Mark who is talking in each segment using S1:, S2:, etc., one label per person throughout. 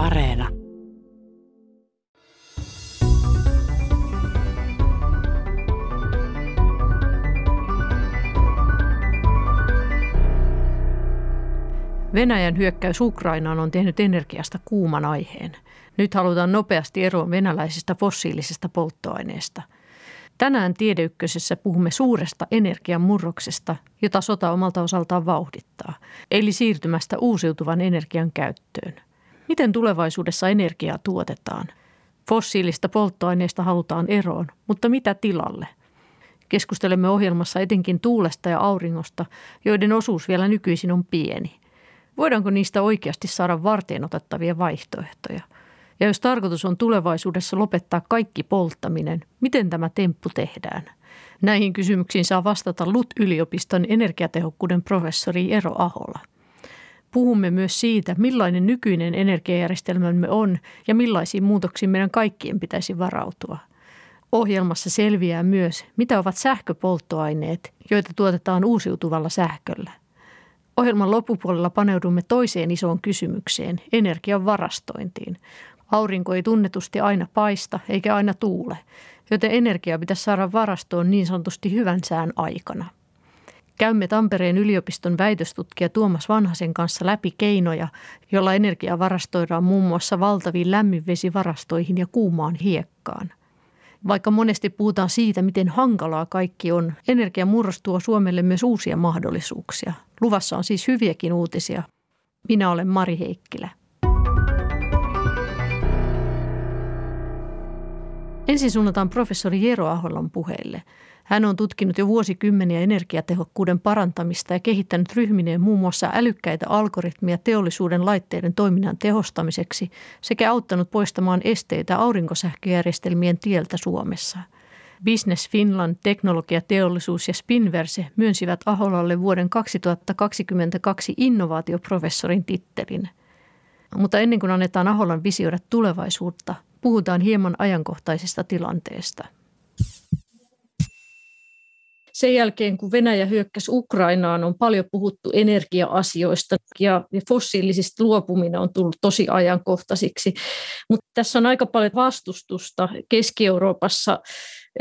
S1: Areena. Venäjän hyökkäys Ukrainaan on tehnyt energiasta kuuman aiheen. Nyt halutaan nopeasti eroon venäläisestä fossiilisesta polttoaineesta. Tänään Tiedeykkösessä puhumme suuresta energian murroksesta, jota sota omalta osaltaan vauhdittaa, eli siirtymästä uusiutuvan energian käyttöön. Miten tulevaisuudessa energiaa tuotetaan? Fossiilista polttoaineista halutaan eroon, mutta mitä tilalle? Keskustelemme ohjelmassa etenkin tuulesta ja auringosta, joiden osuus vielä nykyisin on pieni. Voidaanko niistä oikeasti saada varteen otettavia vaihtoehtoja? Ja jos tarkoitus on tulevaisuudessa lopettaa kaikki polttaminen, miten tämä temppu tehdään? Näihin kysymyksiin saa vastata LUT-yliopiston energiatehokkuuden professori Ero Ahola. Puhumme myös siitä, millainen nykyinen energiajärjestelmämme on ja millaisiin muutoksiin meidän kaikkien pitäisi varautua. Ohjelmassa selviää myös, mitä ovat sähköpolttoaineet, joita tuotetaan uusiutuvalla sähköllä. Ohjelman loppupuolella paneudumme toiseen isoon kysymykseen, energian varastointiin. Aurinko ei tunnetusti aina paista eikä aina tuule, joten energia pitäisi saada varastoon niin sanotusti hyvän sään aikana. Käymme Tampereen yliopiston väitöstutkija Tuomas Vanhasen kanssa läpi keinoja, joilla energiaa varastoidaan muun muassa valtaviin lämminvesivarastoihin ja kuumaan hiekkaan. Vaikka monesti puhutaan siitä, miten hankalaa kaikki on, energiamurros tuo Suomelle myös uusia mahdollisuuksia. Luvassa on siis hyviäkin uutisia. Minä olen Mari Heikkilä. Ensin suunnataan professori Jero Aholan puheille. Hän on tutkinut jo vuosikymmeniä energiatehokkuuden parantamista ja kehittänyt ryhmineen muun muassa älykkäitä algoritmia teollisuuden laitteiden toiminnan tehostamiseksi sekä auttanut poistamaan esteitä aurinkosähköjärjestelmien tieltä Suomessa. Business Finland, Teknologiateollisuus ja Spinverse myönsivät Aholalle vuoden 2022 innovaatioprofessorin tittelin. Mutta ennen kuin annetaan Aholan visioida tulevaisuutta, puhutaan hieman ajankohtaisesta tilanteesta – sen jälkeen, kun Venäjä hyökkäsi Ukrainaan, on paljon puhuttu energia-asioista ja fossiilisista luopuminen on tullut tosi ajankohtaisiksi. Mutta tässä on aika paljon vastustusta Keski-Euroopassa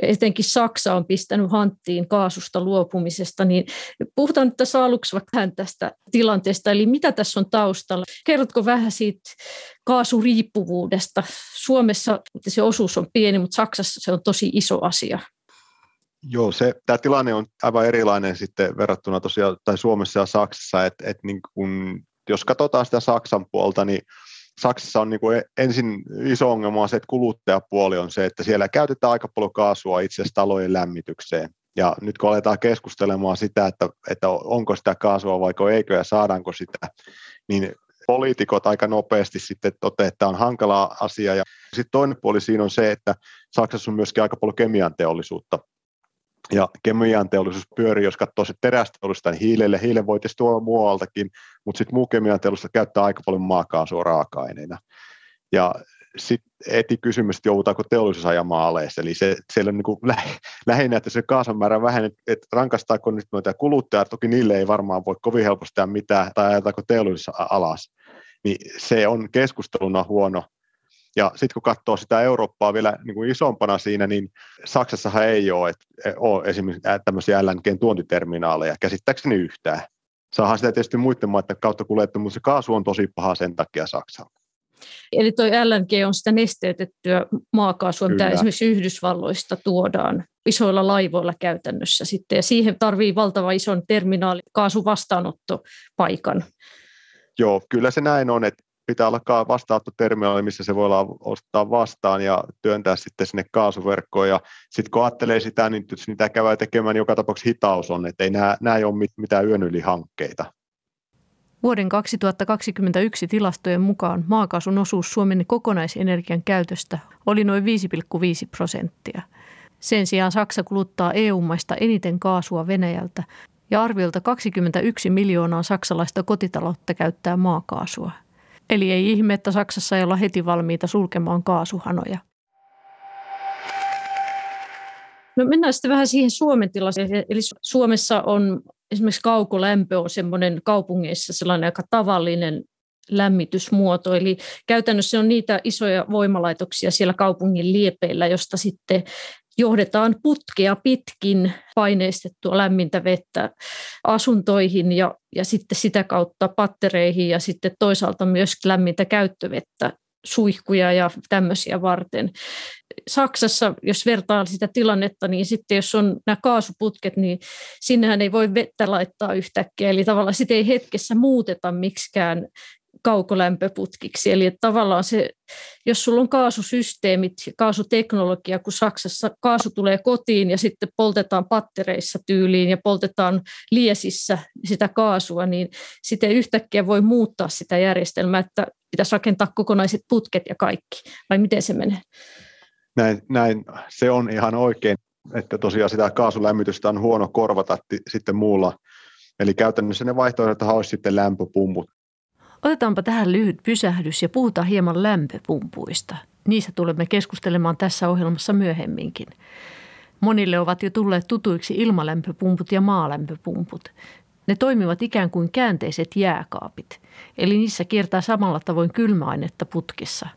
S1: etenkin Saksa on pistänyt hanttiin kaasusta luopumisesta, niin puhutaan nyt tässä aluksi vähän tästä tilanteesta, eli mitä tässä on taustalla. Kerrotko vähän siitä kaasuriippuvuudesta? Suomessa se osuus on pieni, mutta Saksassa se on tosi iso asia.
S2: Joo, se, tämä tilanne on aivan erilainen sitten verrattuna tosiaan, tai Suomessa ja Saksassa, että et niin kun, jos katsotaan sitä Saksan puolta, niin Saksassa on niin kuin ensin iso ongelma on se, että kuluttajapuoli on se, että siellä käytetään aika paljon kaasua itse asiassa talojen lämmitykseen. Ja nyt kun aletaan keskustelemaan sitä, että, että onko sitä kaasua vai eikö ja saadaanko sitä, niin poliitikot aika nopeasti sitten toteavat, että tämä on hankala asia. Ja sitten toinen puoli siinä on se, että Saksassa on myöskin aika paljon kemian teollisuutta. Ja kemian teollisuus pyörii, jos katsoo se terästeollisuutta, niin hiilelle, hiilen voi tuoda muualtakin, mutta sitten muu kemian teollisuus käyttää aika paljon maakaasua raaka-aineena. Ja sitten eti kysymys, että joudutaanko teollisuus ajamaan alas. Eli se, siellä on niin kuin lähinnä, että se kaasun määrä vähenee, että rankastaako nyt noita kuluttajia, toki niille ei varmaan voi kovin helposti mitään, tai ajataanko teollisuus alas. Niin se on keskusteluna huono, ja sitten kun katsoo sitä Eurooppaa vielä niin kuin isompana siinä, niin Saksassahan ei ole, et, ole esimerkiksi tämmöisiä LNG-tuontiterminaaleja, käsittääkseni yhtään. Saahan sitä tietysti muiden maiden kautta kuljettu, mutta se kaasu on tosi paha sen takia Saksalla.
S1: Eli tuo LNG on sitä nesteytettyä maakaasua, Kyllä. mitä esimerkiksi Yhdysvalloista tuodaan isoilla laivoilla käytännössä sitten, ja siihen tarvii valtava ison terminaali kaasuvastaanottopaikan.
S2: Joo, kyllä se näin on, että pitää olla vastaanottoterminaali, missä se voi ostaa vastaan ja työntää sitten sinne kaasuverkkoon. Ja sitten kun ajattelee sitä, niin niitä käydään tekemään, niin joka tapauksessa hitaus on, että ei nämä, nämä ei ole mitään yön yli hankkeita.
S1: Vuoden 2021 tilastojen mukaan maakaasun osuus Suomen kokonaisenergian käytöstä oli noin 5,5 prosenttia. Sen sijaan Saksa kuluttaa EU-maista eniten kaasua Venäjältä ja arviolta 21 miljoonaa saksalaista kotitaloutta käyttää maakaasua – Eli ei ihme, että Saksassa ei olla heti valmiita sulkemaan kaasuhanoja. No mennään sitten vähän siihen Suomen tilanteeseen. Eli Suomessa on esimerkiksi kaukolämpö on semmoinen kaupungeissa sellainen aika tavallinen lämmitysmuoto. Eli käytännössä on niitä isoja voimalaitoksia siellä kaupungin liepeillä, josta sitten johdetaan putkea pitkin paineistettua lämmintä vettä asuntoihin ja, ja sitten sitä kautta pattereihin ja sitten toisaalta myös lämmintä käyttövettä suihkuja ja tämmöisiä varten. Saksassa, jos vertaa sitä tilannetta, niin sitten jos on nämä kaasuputket, niin sinnehän ei voi vettä laittaa yhtäkkiä. Eli tavallaan sitä ei hetkessä muuteta miksikään kaukolämpöputkiksi. Eli tavallaan se, jos sulla on kaasusysteemit ja kaasuteknologia, kun Saksassa kaasu tulee kotiin ja sitten poltetaan pattereissa tyyliin ja poltetaan liesissä sitä kaasua, niin sitten yhtäkkiä voi muuttaa sitä järjestelmää, että pitäisi rakentaa kokonaiset putket ja kaikki. Vai miten se menee?
S2: Näin, näin se on ihan oikein, että tosiaan sitä kaasulämmitystä on huono korvata sitten muulla. Eli käytännössä ne vaihtoehdot olisi sitten lämpöpumput.
S1: Otetaanpa tähän lyhyt pysähdys ja puhutaan hieman lämpöpumpuista. Niistä tulemme keskustelemaan tässä ohjelmassa myöhemminkin. Monille ovat jo tulleet tutuiksi ilmalämpöpumput ja maalämpöpumput. Ne toimivat ikään kuin käänteiset jääkaapit, eli niissä kiertää samalla tavoin kylmäainetta putkissa.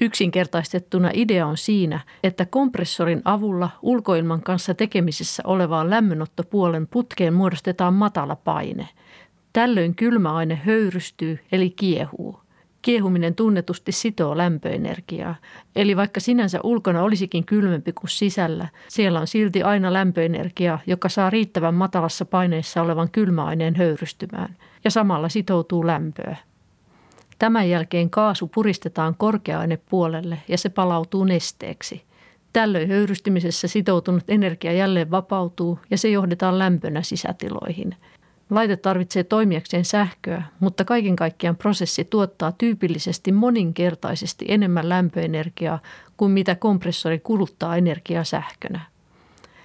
S1: Yksinkertaistettuna idea on siinä, että kompressorin avulla ulkoilman kanssa tekemisissä olevaan lämmönottopuolen putkeen muodostetaan matala paine – Tällöin kylmäaine höyrystyy eli kiehuu. Kiehuminen tunnetusti sitoo lämpöenergiaa, eli vaikka sinänsä ulkona olisikin kylmempi kuin sisällä, siellä on silti aina lämpöenergiaa, joka saa riittävän matalassa paineessa olevan kylmäaineen höyrystymään, ja samalla sitoutuu lämpöä. Tämän jälkeen kaasu puristetaan korkea-ainepuolelle ja se palautuu nesteeksi. Tällöin höyrystymisessä sitoutunut energia jälleen vapautuu ja se johdetaan lämpönä sisätiloihin – Laite tarvitsee toimijakseen sähköä, mutta kaiken kaikkiaan prosessi tuottaa tyypillisesti moninkertaisesti enemmän lämpöenergiaa kuin mitä kompressori kuluttaa energiaa sähkönä.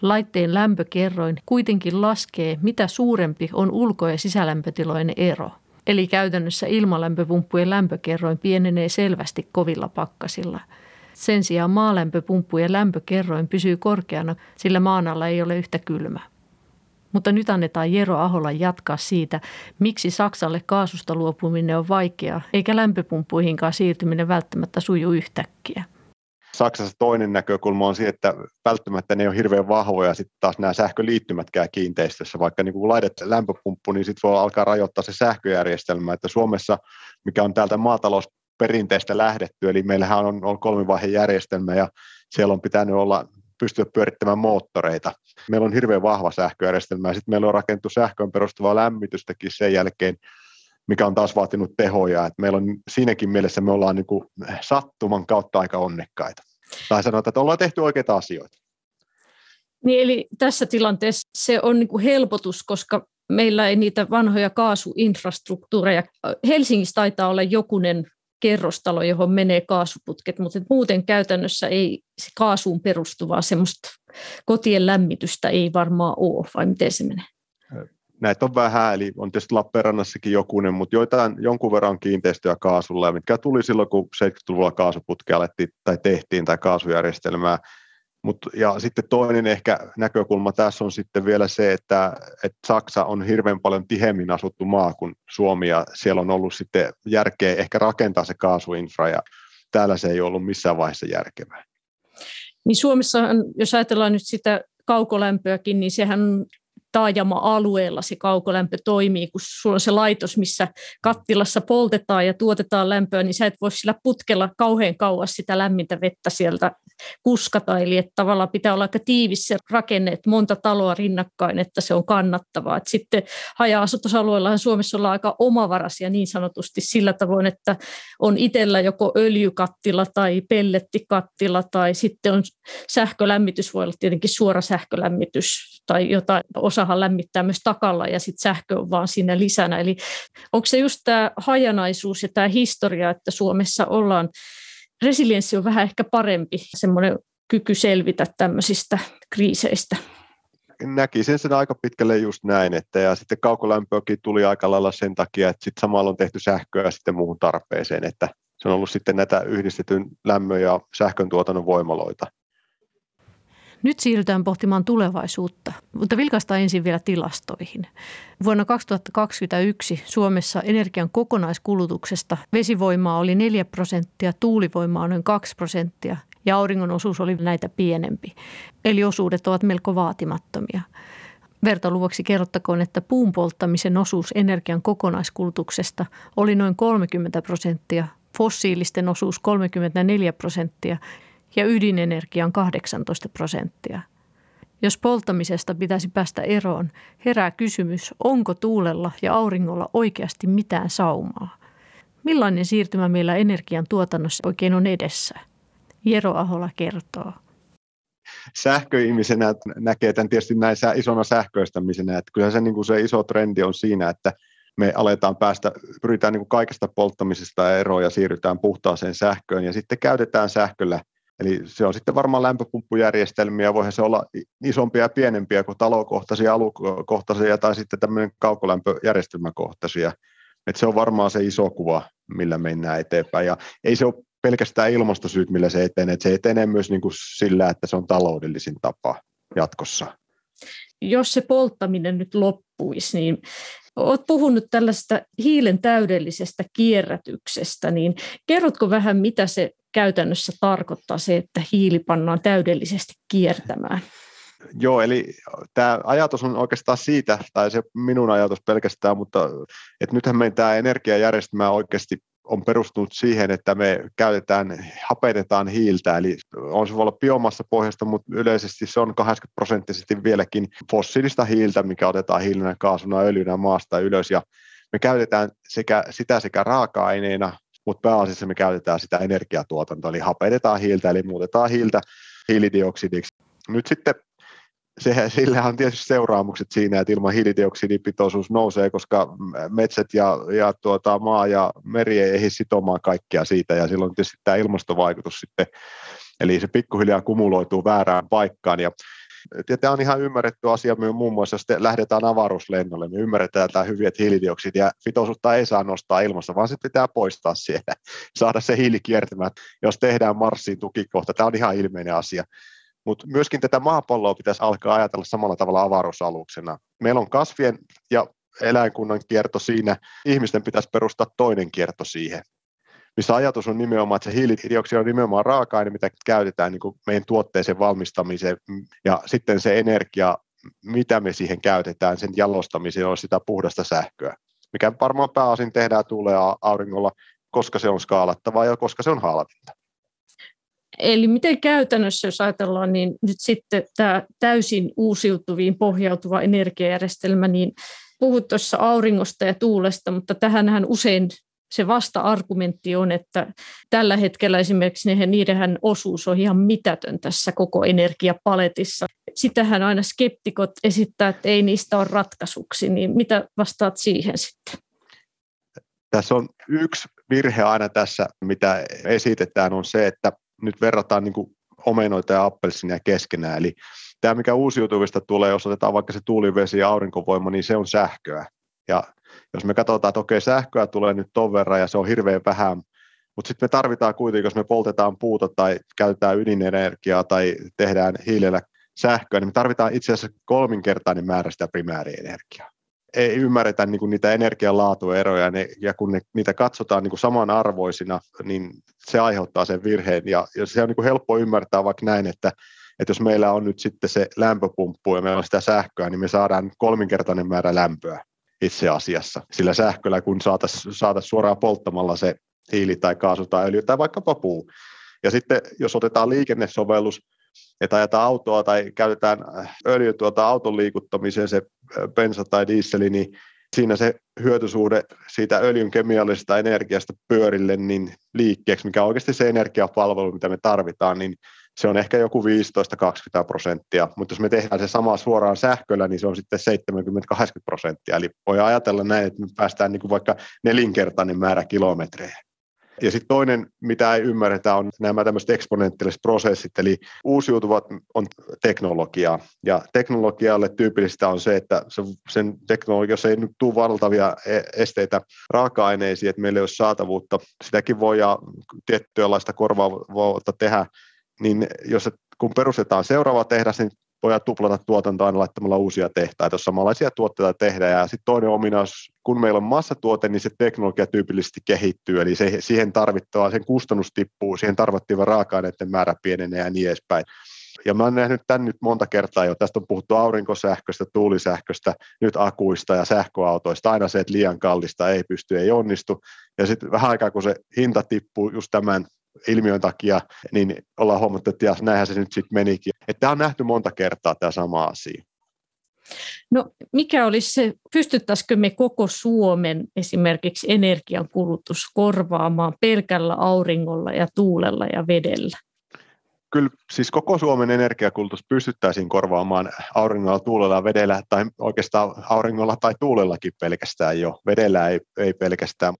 S1: Laitteen lämpökerroin kuitenkin laskee, mitä suurempi on ulko- ja sisälämpötilojen ero. Eli käytännössä ilmalämpöpumppujen lämpökerroin pienenee selvästi kovilla pakkasilla. Sen sijaan maalämpöpumppujen lämpökerroin pysyy korkeana, sillä maan alla ei ole yhtä kylmä. Mutta nyt annetaan Jero Aholla jatkaa siitä, miksi Saksalle kaasusta luopuminen on vaikeaa, eikä lämpöpumppuihinkaan siirtyminen välttämättä suju yhtäkkiä.
S2: Saksassa toinen näkökulma on se, että välttämättä ne ei ole hirveän vahvoja sitten taas nämä sähköliittymätkään kiinteistössä. Vaikka niin kun laitet lämpöpumppu, niin sitten voi alkaa rajoittaa se sähköjärjestelmä. Että Suomessa, mikä on täältä maatalousperinteestä lähdetty, eli meillähän on, on kolmivaihejärjestelmä ja siellä on pitänyt olla pystyä pyörittämään moottoreita. Meillä on hirveän vahva sähköjärjestelmä ja sitten meillä on rakentu sähköön perustuvaa lämmitystäkin sen jälkeen, mikä on taas vaatinut tehoja. Et meillä on siinäkin mielessä me ollaan niin kuin sattuman kautta aika onnekkaita. Tai sanotaan, että ollaan tehty oikeita asioita.
S1: Niin, eli tässä tilanteessa se on niin kuin helpotus, koska meillä ei niitä vanhoja kaasuinfrastruktuureja. Helsingissä taitaa olla jokunen kerrostalo, johon menee kaasuputket, mutta muuten käytännössä ei se kaasuun perustuvaa semmoista kotien lämmitystä ei varmaan ole, vai miten se menee?
S2: Näitä on vähän, eli on tietysti Lappeenrannassakin jokunen, mutta joitain, jonkun verran kiinteistöjä kaasulla, mitkä tuli silloin, kun 70-luvulla kaasuputki alettiin tai tehtiin tai kaasujärjestelmää, Mut, ja sitten toinen ehkä näkökulma tässä on sitten vielä se, että, että Saksa on hirveän paljon tihemmin asuttu maa kuin Suomi, ja siellä on ollut sitten järkeä ehkä rakentaa se kaasuinfra, ja täällä se ei ollut missään vaiheessa järkevää.
S1: Niin Suomessa, jos ajatellaan nyt sitä kaukolämpöäkin, niin sehän taajama-alueella se kaukolämpö toimii, kun sulla on se laitos, missä kattilassa poltetaan ja tuotetaan lämpöä, niin sä et voi sillä putkella kauhean kauas sitä lämmintä vettä sieltä kuskata. Eli että tavallaan pitää olla aika tiivis se rakenne, että monta taloa rinnakkain, että se on kannattavaa. Et sitten haja-asutusalueellahan Suomessa ollaan aika omavaraisia niin sanotusti sillä tavoin, että on itsellä joko öljykattila tai pellettikattila tai sitten on sähkölämmitys, voi olla tietenkin suora sähkölämmitys tai jotain osa osahan lämmittää myös takalla ja sitten sähkö on vaan siinä lisänä. Eli onko se just tämä hajanaisuus ja tämä historia, että Suomessa ollaan, resilienssi on vähän ehkä parempi, semmoinen kyky selvitä tämmöisistä kriiseistä?
S2: näkisin sen aika pitkälle just näin, että ja sitten kaukolämpöäkin tuli aika lailla sen takia, että sitten samalla on tehty sähköä sitten muuhun tarpeeseen, että se on ollut sitten näitä yhdistetyn lämmön ja sähkön tuotannon voimaloita.
S1: Nyt siirrytään pohtimaan tulevaisuutta, mutta vilkaistaan ensin vielä tilastoihin. Vuonna 2021 Suomessa energian kokonaiskulutuksesta vesivoimaa oli 4 prosenttia, tuulivoimaa noin 2 prosenttia ja auringon osuus oli näitä pienempi. Eli osuudet ovat melko vaatimattomia. Vertaluvuksi kerrottakoon, että puun polttamisen osuus energian kokonaiskulutuksesta oli noin 30 prosenttia, fossiilisten osuus 34 prosenttia ja ydinenergian 18 prosenttia. Jos polttamisesta pitäisi päästä eroon, herää kysymys, onko tuulella ja auringolla oikeasti mitään saumaa. Millainen siirtymä meillä energian tuotannossa oikein on edessä? Jero Ahola kertoo.
S2: Sähköihmisenä näkee tämän tietysti näin isona sähköistämisenä, että kyllä se, niin kuin se iso trendi on siinä, että me aletaan päästä, pyritään niin kuin kaikesta polttamisesta eroon ja siirrytään puhtaaseen sähköön ja sitten käytetään sähköllä Eli se on sitten varmaan lämpöpumppujärjestelmiä, voihan se olla isompia ja pienempiä kuin talokohtaisia, alukohtaisia tai sitten tämmöinen kaukolämpöjärjestelmäkohtaisia. Et se on varmaan se iso kuva, millä mennään eteenpäin. Ja ei se ole pelkästään ilmastosyyt, millä se etenee, että se etenee myös niin kuin sillä, että se on taloudellisin tapa jatkossa.
S1: Jos se polttaminen nyt loppuisi, niin Olet puhunut tällaista hiilen täydellisestä kierrätyksestä, niin kerrotko vähän, mitä se käytännössä tarkoittaa se, että hiili pannaan täydellisesti kiertämään?
S2: Joo, eli tämä ajatus on oikeastaan siitä, tai se minun ajatus pelkästään, mutta että nythän meidän tämä energiajärjestelmä oikeasti on perustunut siihen, että me käytetään, hapetetaan hiiltä, eli on se voi olla biomassa pohjasta, mutta yleisesti se on 80 prosenttisesti vieläkin fossiilista hiiltä, mikä otetaan hiilenä, kaasuna, öljynä maasta ylös, ja me käytetään sekä, sitä sekä raaka-aineena, mutta pääasiassa me käytetään sitä energiatuotantoa, eli hapetetaan hiiltä, eli muutetaan hiiltä hiilidioksidiksi. Nyt sitten se, sillä on tietysti seuraamukset siinä, että ilman hiilidioksidipitoisuus nousee, koska metsät ja, ja tuota, maa ja meri ei ehdi sitomaan kaikkea siitä, ja silloin tietysti tämä ilmastovaikutus sitten, eli se pikkuhiljaa kumuloituu väärään paikkaan, ja ja tämä on ihan ymmärretty asia myös muun muassa, jos lähdetään avaruuslennolle, me ymmärretään tämä hyvin, että hiilidioksidia pitoisuutta ei saa nostaa ilmassa, vaan se pitää poistaa sieltä, saada se hiili kiertämään, jos tehdään Marsiin tukikohta. Tämä on ihan ilmeinen asia. Mutta myöskin tätä maapalloa pitäisi alkaa ajatella samalla tavalla avaruusaluksena. Meillä on kasvien ja eläinkunnan kierto siinä, ihmisten pitäisi perustaa toinen kierto siihen missä ajatus on nimenomaan, että se hiilidioksidi on nimenomaan raaka-aine, mitä käytetään niin kuin meidän tuotteeseen valmistamiseen, ja sitten se energia, mitä me siihen käytetään, sen jalostamiseen on sitä puhdasta sähköä, mikä varmaan pääosin tehdään tuulee auringolla, koska se on skaalattavaa ja koska se on halvinta.
S1: Eli miten käytännössä, jos ajatellaan, niin nyt sitten tämä täysin uusiutuviin pohjautuva energiajärjestelmä, niin puhut tuossa auringosta ja tuulesta, mutta tähänhän usein se vasta-argumentti on, että tällä hetkellä esimerkiksi niiden osuus on ihan mitätön tässä koko energiapaletissa. Sitähän aina skeptikot esittää, että ei niistä ole ratkaisuksi, niin mitä vastaat siihen sitten?
S2: Tässä on yksi virhe aina tässä, mitä esitetään, on se, että nyt verrataan niin kuin omenoita ja appelsinia keskenään. Eli tämä, mikä uusiutuvista tulee, jos otetaan vaikka se tuulivesi ja aurinkovoima, niin se on sähköä. Ja jos me katsotaan, että okei, sähköä tulee nyt ton verran ja se on hirveän vähän, mutta sitten me tarvitaan kuitenkin, jos me poltetaan puuta tai käytetään ydinenergiaa tai tehdään hiilellä sähköä, niin me tarvitaan itse asiassa kolminkertainen määrä sitä primäärienergiaa. Ei ymmärretä niin kuin niitä energian laatueroja, ne, ja kun ne, niitä katsotaan niin kuin samanarvoisina, niin se aiheuttaa sen virheen. Ja, ja se on niin kuin helppo ymmärtää vaikka näin, että, että jos meillä on nyt sitten se lämpöpumppu ja meillä on sitä sähköä, niin me saadaan kolminkertainen määrä lämpöä itse asiassa sillä sähköllä, kun saataisiin saatais suoraan polttamalla se hiili tai kaasu tai öljy tai vaikkapa puu. Ja sitten jos otetaan liikennesovellus, että ajetaan autoa tai käytetään öljy tuota auton liikuttamiseen, se bensa tai diisseli, niin siinä se hyötysuhde siitä öljyn kemiallisesta energiasta pyörille niin liikkeeksi, mikä on oikeasti se energiapalvelu, mitä me tarvitaan, niin se on ehkä joku 15-20 prosenttia, mutta jos me tehdään se sama suoraan sähköllä, niin se on sitten 70-80 prosenttia. Eli voi ajatella näin, että me päästään niin kuin vaikka nelinkertainen määrä kilometrejä. Ja sitten toinen, mitä ei ymmärretä, on nämä tämmöiset eksponenttialiset prosessit, eli uusiutuvat on teknologiaa, ja teknologialle tyypillistä on se, että se, sen teknologiassa ei nyt tule valtavia e-, esteitä raaka-aineisiin, että meillä ei ole saatavuutta, sitäkin voidaan tiettyönlaista korvaavaa tehdä, niin jos kun perustetaan seuraava tehdas, niin voidaan tuplata tuotantoa aina laittamalla uusia tehtaita, jos samanlaisia tuotteita tehdään. Ja sitten toinen ominaisuus, kun meillä on massatuote, niin se teknologia tyypillisesti kehittyy, eli se, siihen tarvittavaa, sen kustannus tippuu, siihen tarvittava raaka-aineiden määrä pienenee ja niin edespäin. Ja mä oon nähnyt tämän nyt monta kertaa jo. Tästä on puhuttu aurinkosähköstä, tuulisähköstä, nyt akuista ja sähköautoista. Aina se, että liian kallista ei pysty, ei onnistu. Ja sitten vähän aikaa, kun se hinta tippuu just tämän ilmiön takia, niin ollaan huomattu, että näinhän se nyt sitten menikin. Että tämä on nähty monta kertaa tämä sama asia.
S3: No mikä olisi se, pystyttäisikö me koko Suomen esimerkiksi energiankulutus korvaamaan pelkällä auringolla ja tuulella ja vedellä?
S2: Kyllä siis koko Suomen energiakulutus pystyttäisiin korvaamaan auringolla, tuulella ja vedellä, tai oikeastaan auringolla tai tuulellakin pelkästään jo. Vedellä ei, ei pelkästään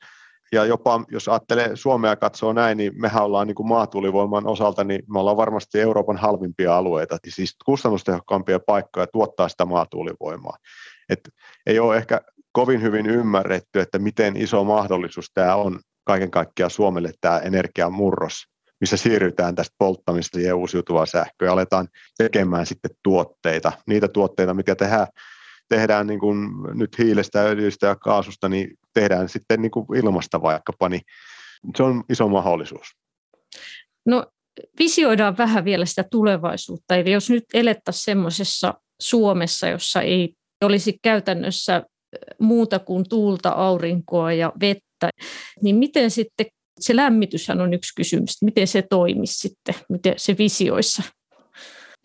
S2: ja jopa jos ajattelee Suomea katsoo näin, niin mehän ollaan niin kuin maatuulivoiman osalta, niin me ollaan varmasti Euroopan halvimpia alueita, siis kustannustehokkaampia paikkoja tuottaa sitä maatuulivoimaa. Et ei ole ehkä kovin hyvin ymmärretty, että miten iso mahdollisuus tämä on kaiken kaikkiaan Suomelle tämä energiamurros, missä siirrytään tästä polttamista ja uusiutuvaa sähköä aletaan tekemään sitten tuotteita, niitä tuotteita, mitä tehdään tehdään niin kuin nyt hiilestä, öljystä ja kaasusta, niin tehdään sitten niin kuin ilmasta vaikkapa, niin se on iso mahdollisuus.
S3: No visioidaan vähän vielä sitä tulevaisuutta. Eli jos nyt elettäisiin semmoisessa Suomessa, jossa ei olisi käytännössä muuta kuin tuulta, aurinkoa ja vettä, niin miten sitten, se lämmityshän on yksi kysymys, miten se toimisi sitten, miten se visioissa?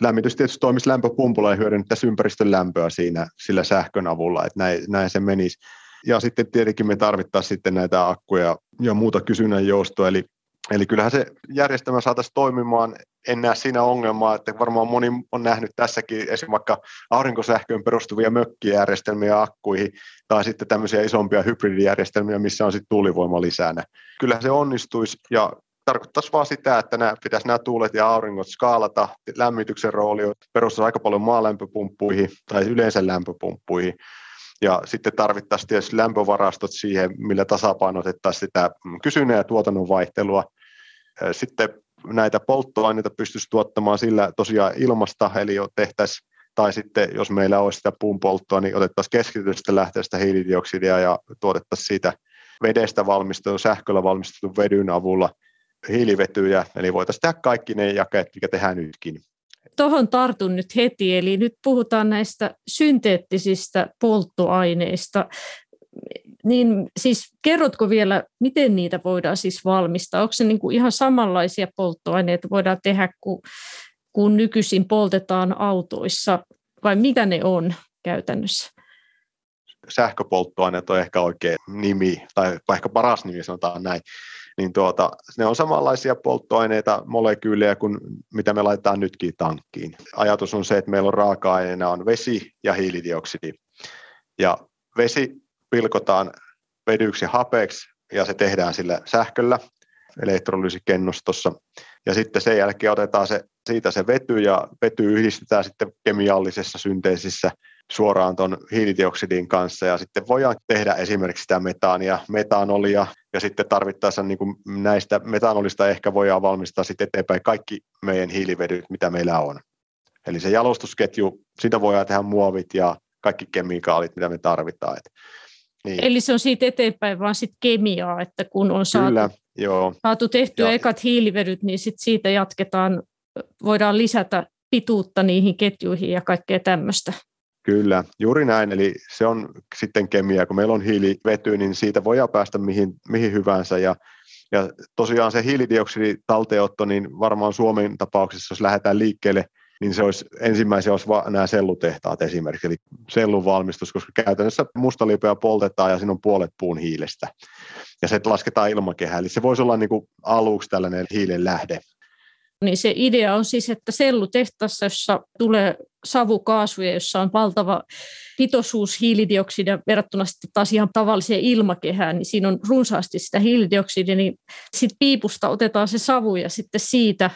S2: Lämmitys tietysti toimisi lämpöpumpulla ja hyödynnettäisiin ympäristön lämpöä siinä sillä sähkön avulla, että näin, näin se menisi. Ja sitten tietenkin me tarvittaisiin sitten näitä akkuja ja muuta kysynnän joustoa, eli, eli kyllähän se järjestelmä saataisiin toimimaan. En näe siinä ongelmaa, että varmaan moni on nähnyt tässäkin esimerkiksi vaikka aurinkosähköön perustuvia mökkijärjestelmiä akkuihin tai sitten tämmöisiä isompia hybridijärjestelmiä, missä on sitten tuulivoima lisänä. Kyllähän se onnistuisi ja tarkoittaisi vaan sitä, että nämä, pitäisi nämä tuulet ja auringot skaalata. Lämmityksen rooli perustuu aika paljon maalämpöpumppuihin tai yleensä lämpöpumppuihin. Ja sitten tarvittaisiin tietysti lämpövarastot siihen, millä tasapainotettaisiin sitä kysynnän ja tuotannon vaihtelua. Sitten näitä polttoaineita pystyisi tuottamaan sillä tosiaan ilmasta, eli tehtäisiin, tai sitten jos meillä olisi sitä puun polttoa, niin otettaisiin keskitystä lähteestä hiilidioksidia ja tuotettaisiin siitä vedestä valmistetun, sähköllä valmistetun vedyn avulla hiilivetyjä, eli voitaisiin tehdä kaikki ne jakeet, mikä tehdään nytkin.
S3: Tuohon tartun nyt heti, eli nyt puhutaan näistä synteettisistä polttoaineista. Niin siis kerrotko vielä, miten niitä voidaan siis valmistaa? Onko se niin kuin ihan samanlaisia polttoaineita voidaan tehdä kuin, kuin nykyisin poltetaan autoissa, vai mitä ne on käytännössä?
S2: Sähköpolttoaineet on ehkä oikein nimi, tai ehkä paras nimi sanotaan näin niin tuota, ne on samanlaisia polttoaineita, molekyylejä kuin mitä me laitetaan nytkin tankkiin. Ajatus on se, että meillä on raaka-aineena on vesi ja hiilidioksidi. Ja vesi pilkotaan vedyksi hapeeksi, ja se tehdään sillä sähköllä elektrolyysikennostossa. Ja sitten sen jälkeen otetaan se, siitä se vety, ja vety yhdistetään sitten kemiallisessa synteesissä suoraan tuon hiilidioksidin kanssa ja sitten voidaan tehdä esimerkiksi sitä metaania, metanolia ja sitten tarvittaessa niin kuin näistä metanolista ehkä voidaan valmistaa sitten eteenpäin kaikki meidän hiilivedyt, mitä meillä on. Eli se jalostusketju, sitä voidaan tehdä muovit ja kaikki kemikaalit, mitä me tarvitaan. Et,
S3: niin. Eli se on siitä eteenpäin vaan sit kemiaa, että kun on saatu, Kyllä, joo. saatu tehtyä ja. ekat hiilivedyt, niin sit siitä jatketaan, voidaan lisätä pituutta niihin ketjuihin ja kaikkea tämmöistä.
S2: Kyllä, juuri näin. Eli se on sitten kemia. Kun meillä on hiilivety, niin siitä voidaan päästä mihin, mihin hyvänsä. Ja, ja tosiaan se hiilidioksiditalteotto, niin varmaan Suomen tapauksessa, jos lähdetään liikkeelle, niin se olisi ensimmäisiä olisi nämä sellutehtaat esimerkiksi, eli sellun valmistus, koska käytännössä mustalipeä poltetaan ja siinä on puolet puun hiilestä. Ja se lasketaan ilmakehään, eli se voisi olla niin kuin aluksi tällainen hiilen lähde.
S3: Niin se idea on siis, että sellutehtaassa, jossa tulee savukaasuja, jossa on valtava pitoisuus hiilidioksidia verrattuna sitten taas ihan tavalliseen ilmakehään, niin siinä on runsaasti sitä hiilidioksidia, niin sitten piipusta otetaan se savu ja sitten siitä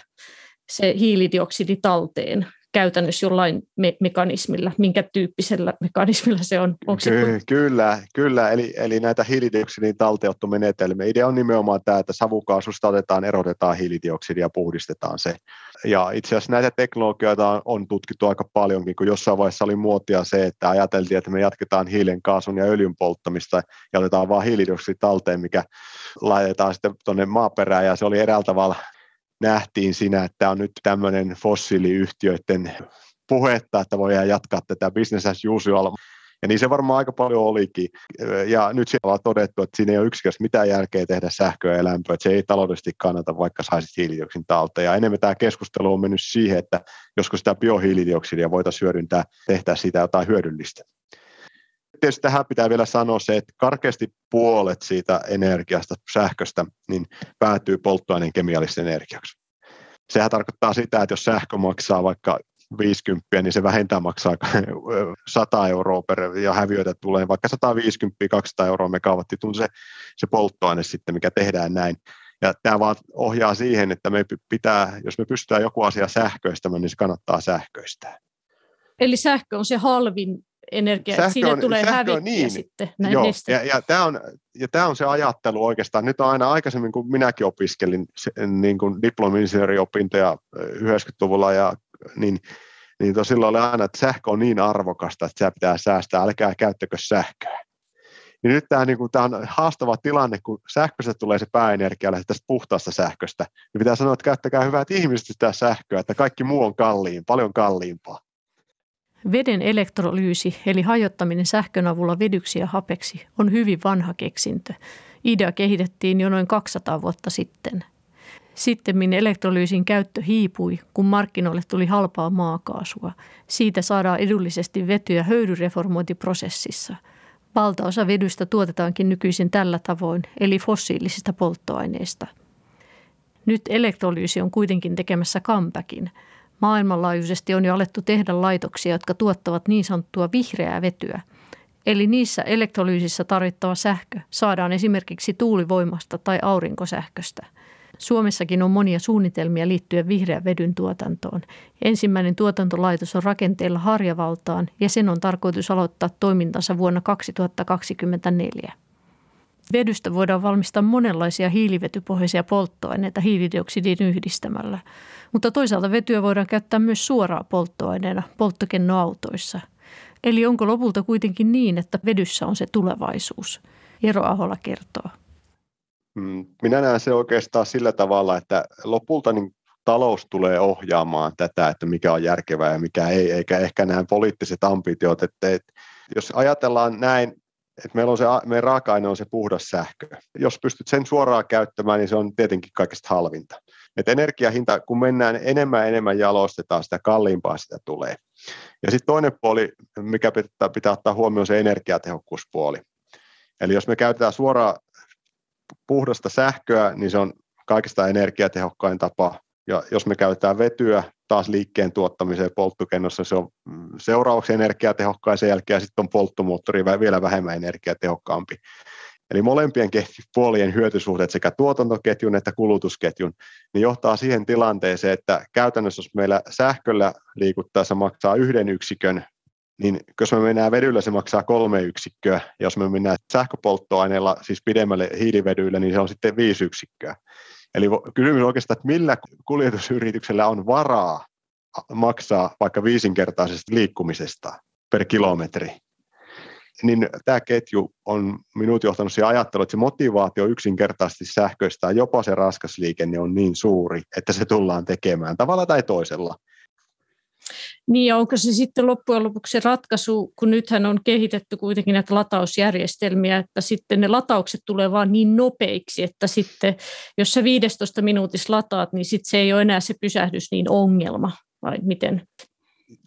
S3: se hiilidioksidi talteen
S1: käytännössä jollain me- mekanismilla? Minkä tyyppisellä mekanismilla se on?
S2: Onko Ky- se... Kyllä, kyllä. Eli, eli näitä hiilidioksidin talteottomenetelmiä. Idea on nimenomaan tämä, että savukaasusta otetaan, erotetaan hiilidioksidia ja puhdistetaan se. Ja itse asiassa näitä teknologioita on, on tutkittu aika paljonkin, kun jossain vaiheessa oli muotia se, että ajateltiin, että me jatketaan hiilen, kaasun ja öljyn polttamista ja otetaan vaan hiilidioksidi talteen, mikä laitetaan sitten tuonne maaperään ja se oli eräällä tavalla nähtiin siinä, että on nyt tämmöinen fossiiliyhtiöiden puhetta, että voidaan jatkaa tätä business as usual. Ja niin se varmaan aika paljon olikin. Ja nyt siellä on todettu, että siinä ei ole yksikään mitään järkeä tehdä sähköä ja lämpöä, että se ei taloudellisesti kannata, vaikka saisit hiilidioksidin talta. Ja enemmän tämä keskustelu on mennyt siihen, että joskus sitä biohiilidioksidia voitaisiin hyödyntää, tehdä siitä jotain hyödyllistä tietysti tähän pitää vielä sanoa se, että karkeasti puolet siitä energiasta, sähköstä, niin päätyy polttoaineen kemialliseksi energiaksi. Sehän tarkoittaa sitä, että jos sähkö maksaa vaikka 50, niin se vähentää maksaa 100 euroa per, ja häviöitä tulee vaikka 150-200 euroa megawattitunti se, se polttoaine sitten, mikä tehdään näin. Ja tämä vaan ohjaa siihen, että me pitää, jos me pystytään joku asia sähköistämään, niin se kannattaa sähköistää.
S1: Eli sähkö on se halvin energia, sähkö siitä on, tulee hävikkiä niin, sitten näin joo,
S2: ja, ja, tämä on, ja tämä on se ajattelu oikeastaan. Nyt on aina aikaisemmin, kun minäkin opiskelin niin kuin diplomi-insinööriopintoja 90-luvulla, ja, niin, niin silloin oli aina, että sähkö on niin arvokasta, että se pitää säästää, älkää käyttäkö sähköä. Niin nyt tämä, niin kuin, tämä on haastava tilanne, kun sähköstä tulee se pääenergia tästä puhtaasta sähköstä. Niin pitää sanoa, että käyttäkää hyvät ihmiset sitä sähköä, että kaikki muu on kalliin, paljon kalliimpaa.
S1: Veden elektrolyysi eli hajottaminen sähkön avulla vedyksi ja hapeksi on hyvin vanha keksintö. Idea kehitettiin jo noin 200 vuotta sitten. Sitten elektrolyysin käyttö hiipui, kun markkinoille tuli halpaa maakaasua. Siitä saadaan edullisesti vetyä höyryreformointiprosessissa. Valtaosa vedystä tuotetaankin nykyisin tällä tavoin, eli fossiilisista polttoaineista. Nyt elektrolyysi on kuitenkin tekemässä comebackin – Maailmanlaajuisesti on jo alettu tehdä laitoksia, jotka tuottavat niin sanottua vihreää vetyä. Eli niissä elektrolyysissä tarvittava sähkö saadaan esimerkiksi tuulivoimasta tai aurinkosähköstä. Suomessakin on monia suunnitelmia liittyen vihreän vedyn tuotantoon. Ensimmäinen tuotantolaitos on rakenteella Harjavaltaan ja sen on tarkoitus aloittaa toimintansa vuonna 2024. Vedystä voidaan valmistaa monenlaisia hiilivetypohjaisia polttoaineita hiilidioksidin yhdistämällä, mutta toisaalta vetyä voidaan käyttää myös suoraan polttoaineena polttokennoautoissa. Eli onko lopulta kuitenkin niin, että vedyssä on se tulevaisuus? Eero Ahola kertoo.
S2: Mm, minä näen se oikeastaan sillä tavalla, että lopulta niin talous tulee ohjaamaan tätä, että mikä on järkevää ja mikä ei, eikä ehkä nämä poliittiset ambitiot. Että, että jos ajatellaan näin että meillä on se, meidän raaka-aine on se puhdas sähkö. Jos pystyt sen suoraan käyttämään, niin se on tietenkin kaikista halvinta. Et energiahinta, kun mennään enemmän ja enemmän jalostetaan, sitä kalliimpaa sitä tulee. Ja sitten toinen puoli, mikä pitää, pitää ottaa huomioon, se energiatehokkuuspuoli. Eli jos me käytetään suoraan puhdasta sähköä, niin se on kaikista energiatehokkain tapa. Ja jos me käytetään vetyä, taas liikkeen tuottamiseen polttokennossa se on seuraavaksi energiatehokkaan, sen jälkeen sitten on polttomoottori vielä vähemmän energiatehokkaampi. Eli molempien puolien hyötysuhteet sekä tuotantoketjun että kulutusketjun, niin johtaa siihen tilanteeseen, että käytännössä jos meillä sähköllä liikuttaessa maksaa yhden yksikön, niin jos me mennään vedyllä, se maksaa kolme yksikköä. Ja jos me mennään sähköpolttoaineella, siis pidemmälle hiilivedyillä, niin se on sitten viisi yksikköä. Eli kysymys on oikeastaan, että millä kuljetusyrityksellä on varaa maksaa vaikka viisinkertaisesta liikkumisesta per kilometri. Niin tämä ketju on minut johtanut siihen ajatteluun, että se motivaatio yksinkertaisesti sähköistää jopa se raskas liikenne on niin suuri, että se tullaan tekemään tavalla tai toisella.
S1: Niin ja onko se sitten loppujen lopuksi ratkaisu, kun nythän on kehitetty kuitenkin näitä latausjärjestelmiä, että sitten ne lataukset tulee vaan niin nopeiksi, että sitten jos sä 15 minuutissa lataat, niin sitten se ei ole enää se pysähdys niin ongelma, vai miten?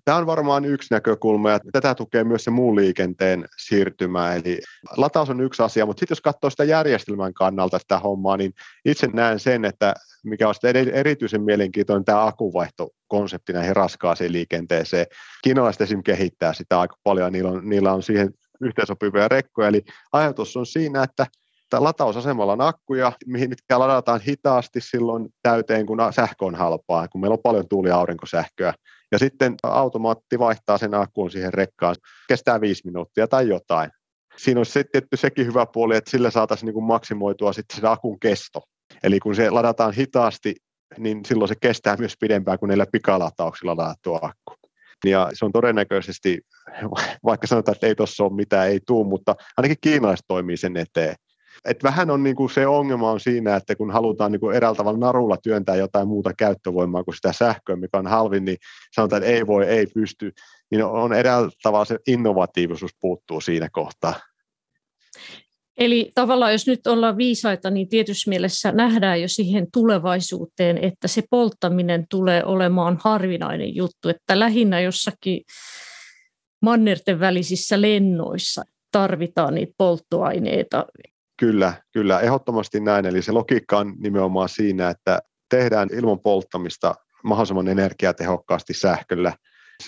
S2: Tämä on varmaan yksi näkökulma ja tätä tukee myös se muun liikenteen siirtymä. Eli lataus on yksi asia, mutta sitten jos katsoo sitä järjestelmän kannalta sitä hommaa, niin itse näen sen, että mikä on sitten erityisen mielenkiintoinen tämä akuvaihtokonsepti näihin raskaaseen liikenteeseen. Kiinalaiset esimerkiksi kehittää sitä aika paljon, niillä on, niillä on siihen yhteensopivia rekkoja, eli ajatus on siinä, että latausasemalla on akkuja, mitkä ladataan hitaasti silloin täyteen, kun sähkö on halpaa, kun meillä on paljon tuuli- ja aurinkosähköä. Ja sitten automaatti vaihtaa sen akkuun siihen rekkaan. Kestää viisi minuuttia tai jotain. Siinä olisi tietty sekin hyvä puoli, että sillä saataisiin niin kuin maksimoitua sitten sen akun kesto. Eli kun se ladataan hitaasti, niin silloin se kestää myös pidempään kuin näillä pikalatauksilla ladattu akku. Ja se on todennäköisesti, vaikka sanotaan, että ei tuossa ole mitään, ei tuu, mutta ainakin kiinalaiset toimii sen eteen. Et vähän on niinku se ongelma on siinä, että kun halutaan niinku eräällä tavalla narulla työntää jotain muuta käyttövoimaa kuin sitä sähköä, mikä on halvin, niin sanotaan, että ei voi, ei pysty, niin on eräällä tavalla se innovatiivisuus puuttuu siinä kohtaa.
S1: Eli tavallaan jos nyt ollaan viisaita, niin tietysti mielessä nähdään jo siihen tulevaisuuteen, että se polttaminen tulee olemaan harvinainen juttu, että lähinnä jossakin mannerten välisissä lennoissa tarvitaan niitä polttoaineita.
S2: Kyllä, kyllä, ehdottomasti näin. Eli se logiikka on nimenomaan siinä, että tehdään ilman polttamista mahdollisimman energiatehokkaasti sähköllä.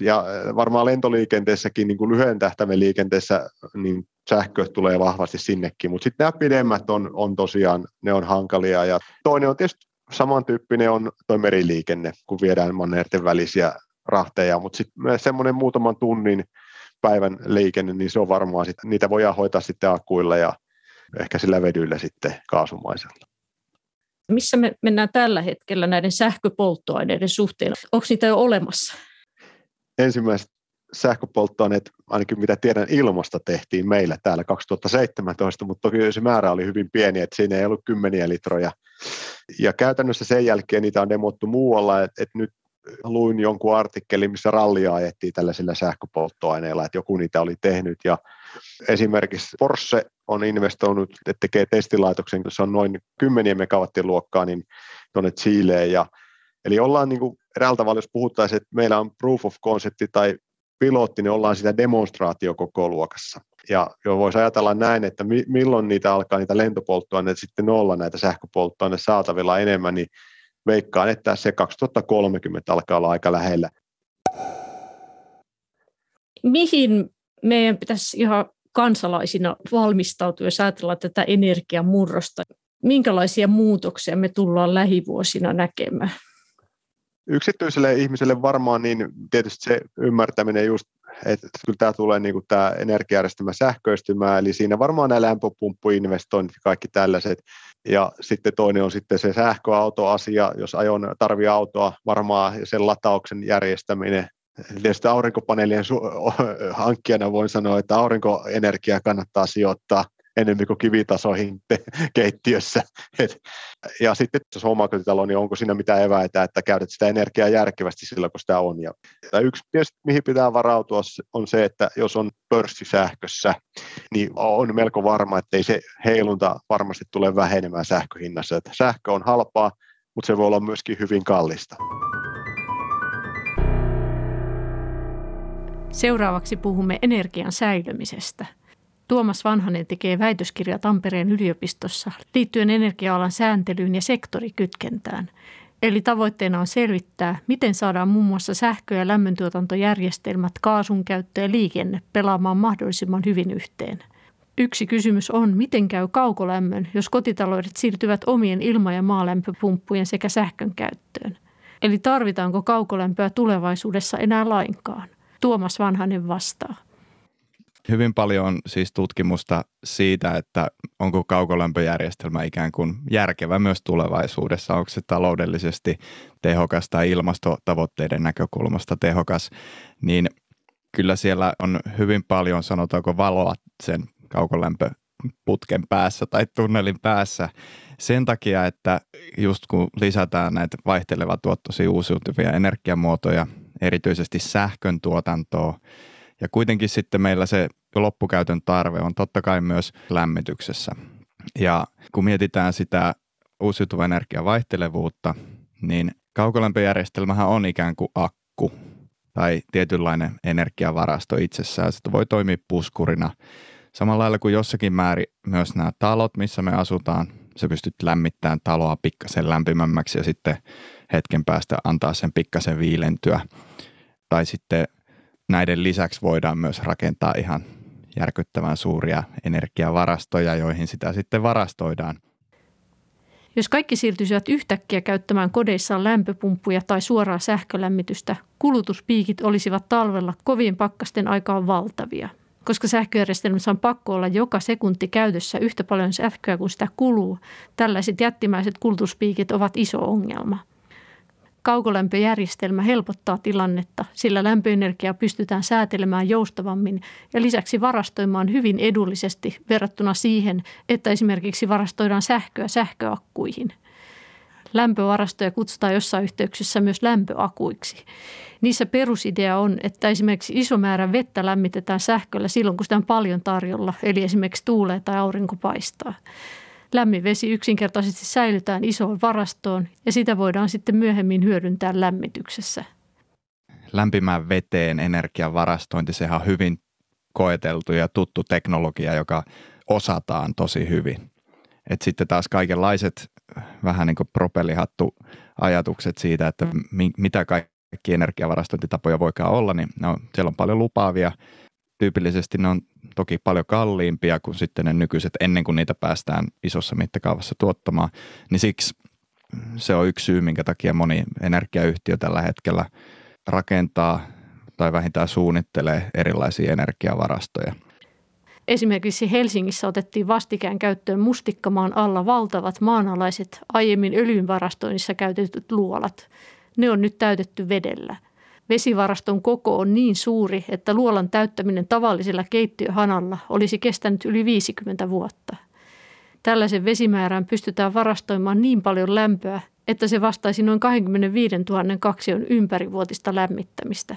S2: Ja varmaan lentoliikenteessäkin, niin kuin lyhyen tähtäimen liikenteessä, niin sähkö tulee vahvasti sinnekin, mutta sitten nämä pidemmät on, on tosiaan, ne on hankalia. Ja toinen on tietysti samantyyppinen on tuo meriliikenne, kun viedään mannerten välisiä rahteja, mutta sitten semmoinen muutaman tunnin päivän liikenne, niin se on varmaan, sit, niitä voidaan hoitaa sitten akkuilla ja ehkä sillä vedyllä sitten kaasumaisella.
S1: Missä me mennään tällä hetkellä näiden sähköpolttoaineiden suhteen? Onko niitä jo olemassa?
S2: Ensimmäiset sähköpolttoaineet, ainakin mitä tiedän, ilmasta tehtiin meillä täällä 2017, mutta toki se määrä oli hyvin pieni, että siinä ei ollut kymmeniä litroja. Ja käytännössä sen jälkeen niitä on demottu muualla, että, että nyt luin jonkun artikkelin, missä rallia ajettiin tällaisilla sähköpolttoaineilla, että joku niitä oli tehnyt. Ja esimerkiksi Porsche on investoinut, että tekee testilaitoksen, se on noin 10 megawattien luokkaa, niin tuonne Chileen. Ja, eli ollaan niin kuin eräällä tavalla, jos puhuttaisiin, että meillä on proof of concept tai pilotti, niin ollaan sitä demonstraatiokoko luokassa. Ja jo voisi ajatella näin, että mi- milloin niitä alkaa niitä lentopolttoaineita sitten olla näitä sähköpolttoaineita saatavilla enemmän, niin veikkaan, että se 2030 alkaa olla aika lähellä.
S1: Mihin meidän pitäisi ihan kansalaisina valmistautua, jos ajatellaan tätä energiamurrosta? Minkälaisia muutoksia me tullaan lähivuosina näkemään?
S2: yksityiselle ihmiselle varmaan niin tietysti se ymmärtäminen just, että kyllä tämä tulee niin kuin tämä energiajärjestelmä sähköistymään, eli siinä varmaan nämä lämpöpumppuinvestoinnit ja kaikki tällaiset, ja sitten toinen on sitten se sähköautoasia, jos ajon tarvii autoa varmaan sen latauksen järjestäminen, Tietysti aurinkopaneelien su- hankkijana voin sanoa, että aurinkoenergiaa kannattaa sijoittaa enemmän kuin kivitasoihin te- keittiössä. Et, ja sitten jos omakotitalo, niin onko siinä mitään eväitä, että käytät sitä energiaa järkevästi silloin, kun sitä on. Ja, ja yksi tietysti, mihin pitää varautua, on se, että jos on pörssisähkössä, niin on melko varma, että ei se heilunta varmasti tule vähenemään sähköhinnassa. Että sähkö on halpaa, mutta se voi olla myöskin hyvin kallista.
S1: Seuraavaksi puhumme energian säilymisestä – Tuomas Vanhanen tekee väitöskirja Tampereen yliopistossa liittyen energia-alan sääntelyyn ja sektorikytkentään. Eli tavoitteena on selvittää, miten saadaan muun muassa sähkö- ja lämmöntuotantojärjestelmät, kaasun käyttö ja liikenne pelaamaan mahdollisimman hyvin yhteen. Yksi kysymys on, miten käy kaukolämmön, jos kotitaloudet siirtyvät omien ilma- ja maalämpöpumppujen sekä sähkön käyttöön. Eli tarvitaanko kaukolämpöä tulevaisuudessa enää lainkaan? Tuomas Vanhanen vastaa.
S4: Hyvin paljon on siis tutkimusta siitä, että onko kaukolämpöjärjestelmä ikään kuin järkevä myös tulevaisuudessa, onko se taloudellisesti tehokas tai ilmastotavoitteiden näkökulmasta tehokas, niin kyllä siellä on hyvin paljon, sanotaanko valoa sen kaukolämpöputken päässä tai tunnelin päässä. Sen takia, että just kun lisätään näitä vaihtelevatuottoisia uusiutuvia energiamuotoja, erityisesti sähkön tuotantoa, ja kuitenkin sitten meillä se loppukäytön tarve on totta kai myös lämmityksessä. Ja kun mietitään sitä uusiutuvan energian vaihtelevuutta, niin kaukolämpöjärjestelmähän on ikään kuin akku tai tietynlainen energiavarasto itsessään. Se voi toimia puskurina. Samalla lailla kuin jossakin määrin myös nämä talot, missä me asutaan, se pystyt lämmittämään taloa pikkasen lämpimämmäksi ja sitten hetken päästä antaa sen pikkasen viilentyä. Tai sitten näiden lisäksi voidaan myös rakentaa ihan järkyttävän suuria energiavarastoja, joihin sitä sitten varastoidaan.
S1: Jos kaikki siirtyisivät yhtäkkiä käyttämään kodeissaan lämpöpumppuja tai suoraa sähkölämmitystä, kulutuspiikit olisivat talvella kovien pakkasten aikaan valtavia. Koska sähköjärjestelmässä on pakko olla joka sekunti käytössä yhtä paljon sähköä kuin sitä kuluu, tällaiset jättimäiset kulutuspiikit ovat iso ongelma. Kaukolämpöjärjestelmä helpottaa tilannetta, sillä lämpöenergiaa pystytään säätelemään joustavammin ja lisäksi varastoimaan hyvin edullisesti verrattuna siihen, että esimerkiksi varastoidaan sähköä sähköakkuihin. Lämpövarastoja kutsutaan jossain yhteyksissä myös lämpöakuiksi. Niissä perusidea on, että esimerkiksi iso määrä vettä lämmitetään sähköllä silloin, kun sitä on paljon tarjolla, eli esimerkiksi tuulee tai aurinko paistaa. Lämmin vesi yksinkertaisesti säilytään isoon varastoon ja sitä voidaan sitten myöhemmin hyödyntää lämmityksessä.
S4: Lämpimään veteen energian varastointi, sehän on hyvin koeteltu ja tuttu teknologia, joka osataan tosi hyvin. Et sitten taas kaikenlaiset vähän niin kuin propellihattu ajatukset siitä, että mi- mitä kaikki energiavarastointitapoja voikaan olla, niin no, siellä on paljon lupaavia. Tyypillisesti ne on toki paljon kalliimpia kuin sitten ne nykyiset ennen kuin niitä päästään isossa mittakaavassa tuottamaan, niin siksi se on yksi syy, minkä takia moni energiayhtiö tällä hetkellä rakentaa tai vähintään suunnittelee erilaisia energiavarastoja.
S1: Esimerkiksi Helsingissä otettiin vastikään käyttöön mustikkamaan alla valtavat maanalaiset aiemmin öljynvarastoinnissa käytetyt luolat. Ne on nyt täytetty vedellä – Vesivaraston koko on niin suuri, että luolan täyttäminen tavallisella keittiöhanalla olisi kestänyt yli 50 vuotta. Tällaisen vesimäärään pystytään varastoimaan niin paljon lämpöä, että se vastaisi noin 25 000 kaksion ympärivuotista lämmittämistä.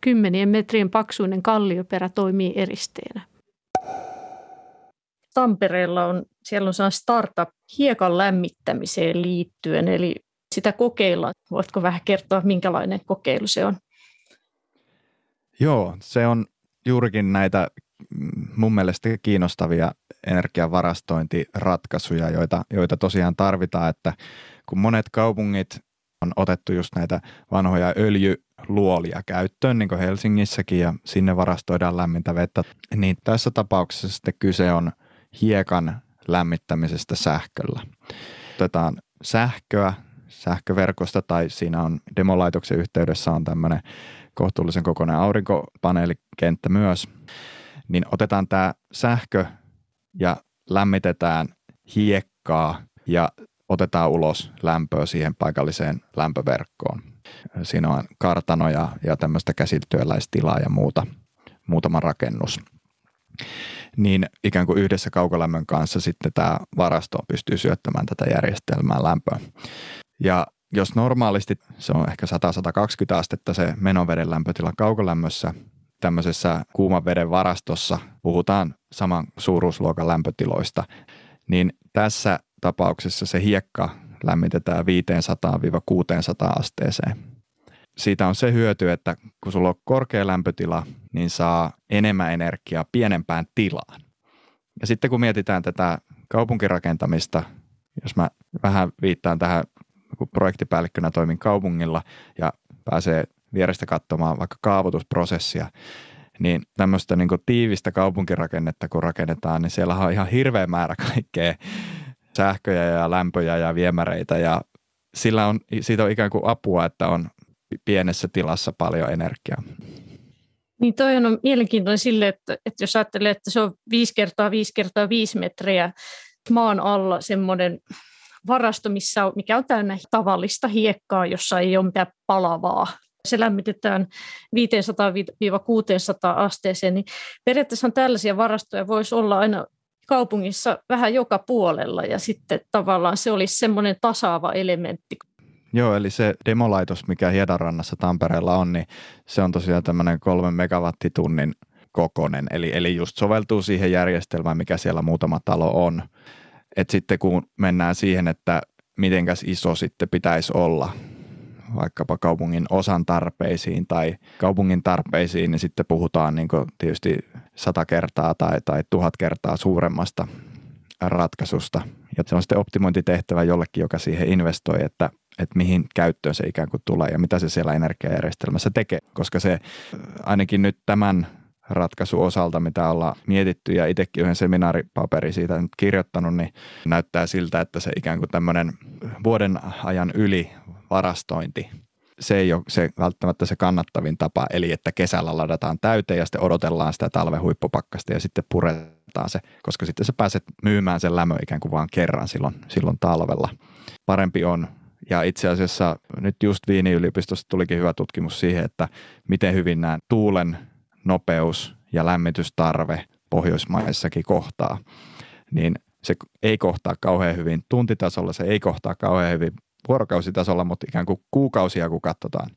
S1: Kymmenien metrien paksuinen kallioperä toimii eristeenä. Tampereella on, siellä on startup hiekan lämmittämiseen liittyen, eli sitä kokeilla. Voitko vähän kertoa, minkälainen kokeilu se on?
S4: Joo, se on juurikin näitä mm, mun mielestä kiinnostavia energiavarastointiratkaisuja, joita, joita tosiaan tarvitaan, että kun monet kaupungit on otettu just näitä vanhoja öljyluolia käyttöön, niin kuin Helsingissäkin, ja sinne varastoidaan lämmintä vettä, niin tässä tapauksessa sitten kyse on hiekan lämmittämisestä sähköllä. Otetaan sähköä sähköverkosta tai siinä on demolaitoksen yhteydessä on tämmöinen kohtuullisen kokoinen aurinkopaneelikenttä myös, niin otetaan tämä sähkö ja lämmitetään hiekkaa ja otetaan ulos lämpöä siihen paikalliseen lämpöverkkoon. Siinä on kartanoja ja tämmöistä käsityöläistilaa ja muuta, muutama rakennus. Niin ikään kuin yhdessä kaukolämmön kanssa sitten tämä varasto pystyy syöttämään tätä järjestelmää lämpöä. Ja jos normaalisti se on ehkä 100-120 astetta se menoveden lämpötila kaukolämmössä, tämmöisessä kuuman veden varastossa puhutaan saman suuruusluokan lämpötiloista, niin tässä tapauksessa se hiekka lämmitetään 500-600 asteeseen. Siitä on se hyöty, että kun sulla on korkea lämpötila, niin saa enemmän energiaa pienempään tilaan. Ja sitten kun mietitään tätä kaupunkirakentamista, jos mä vähän viittaan tähän kun projektipäällikkönä toimin kaupungilla ja pääsee vierestä katsomaan vaikka kaavoitusprosessia, niin tämmöistä niin tiivistä kaupunkirakennetta kun rakennetaan, niin siellä on ihan hirveä määrä kaikkea sähköjä ja lämpöjä ja viemäreitä ja sillä on, siitä on ikään kuin apua, että on pienessä tilassa paljon energiaa.
S1: Niin toi on mielenkiintoinen sille, että, että jos ajattelee, että se on 5 kertaa 5 kertaa 5 metriä maan alla semmoinen varasto, missä on, mikä on täynnä tavallista hiekkaa, jossa ei ole mitään palavaa. Se lämmitetään 500-600 asteeseen, niin periaatteessa tällaisia varastoja voisi olla aina kaupungissa vähän joka puolella ja sitten tavallaan se olisi semmoinen tasaava elementti.
S4: Joo, eli se demolaitos, mikä Hiedanrannassa Tampereella on, niin se on tosiaan tämmöinen kolmen megawattitunnin kokonen, eli, eli just soveltuu siihen järjestelmään, mikä siellä muutama talo on. Et sitten kun mennään siihen, että mitenkäs iso sitten pitäisi olla vaikkapa kaupungin osan tarpeisiin tai kaupungin tarpeisiin, niin sitten puhutaan niin tietysti sata kertaa tai, tai tuhat kertaa suuremmasta ratkaisusta. Ja se on sitten optimointitehtävä jollekin, joka siihen investoi, että, että mihin käyttöön se ikään kuin tulee ja mitä se siellä energiajärjestelmässä tekee. Koska se ainakin nyt tämän ratkaisu osalta, mitä ollaan mietitty. Ja itsekin yhden seminaaripaperi siitä nyt kirjoittanut, niin näyttää siltä, että se ikään kuin tämmöinen vuoden ajan yli varastointi se ei ole se välttämättä se kannattavin tapa, eli että kesällä ladataan täyteen ja sitten odotellaan sitä talven huippupakkasta ja sitten puretaan se, koska sitten sä pääset myymään sen lämmön ikään kuin vaan kerran silloin, silloin talvella. Parempi on. Ja itse asiassa nyt just Viinin yliopistossa tulikin hyvä tutkimus siihen, että miten hyvin nämä tuulen nopeus ja lämmitystarve Pohjoismaissakin kohtaa. Niin se ei kohtaa kauhean hyvin tuntitasolla, se ei kohtaa kauhean hyvin vuorokausitasolla, mutta ikään kuin kuukausia kun katsotaan.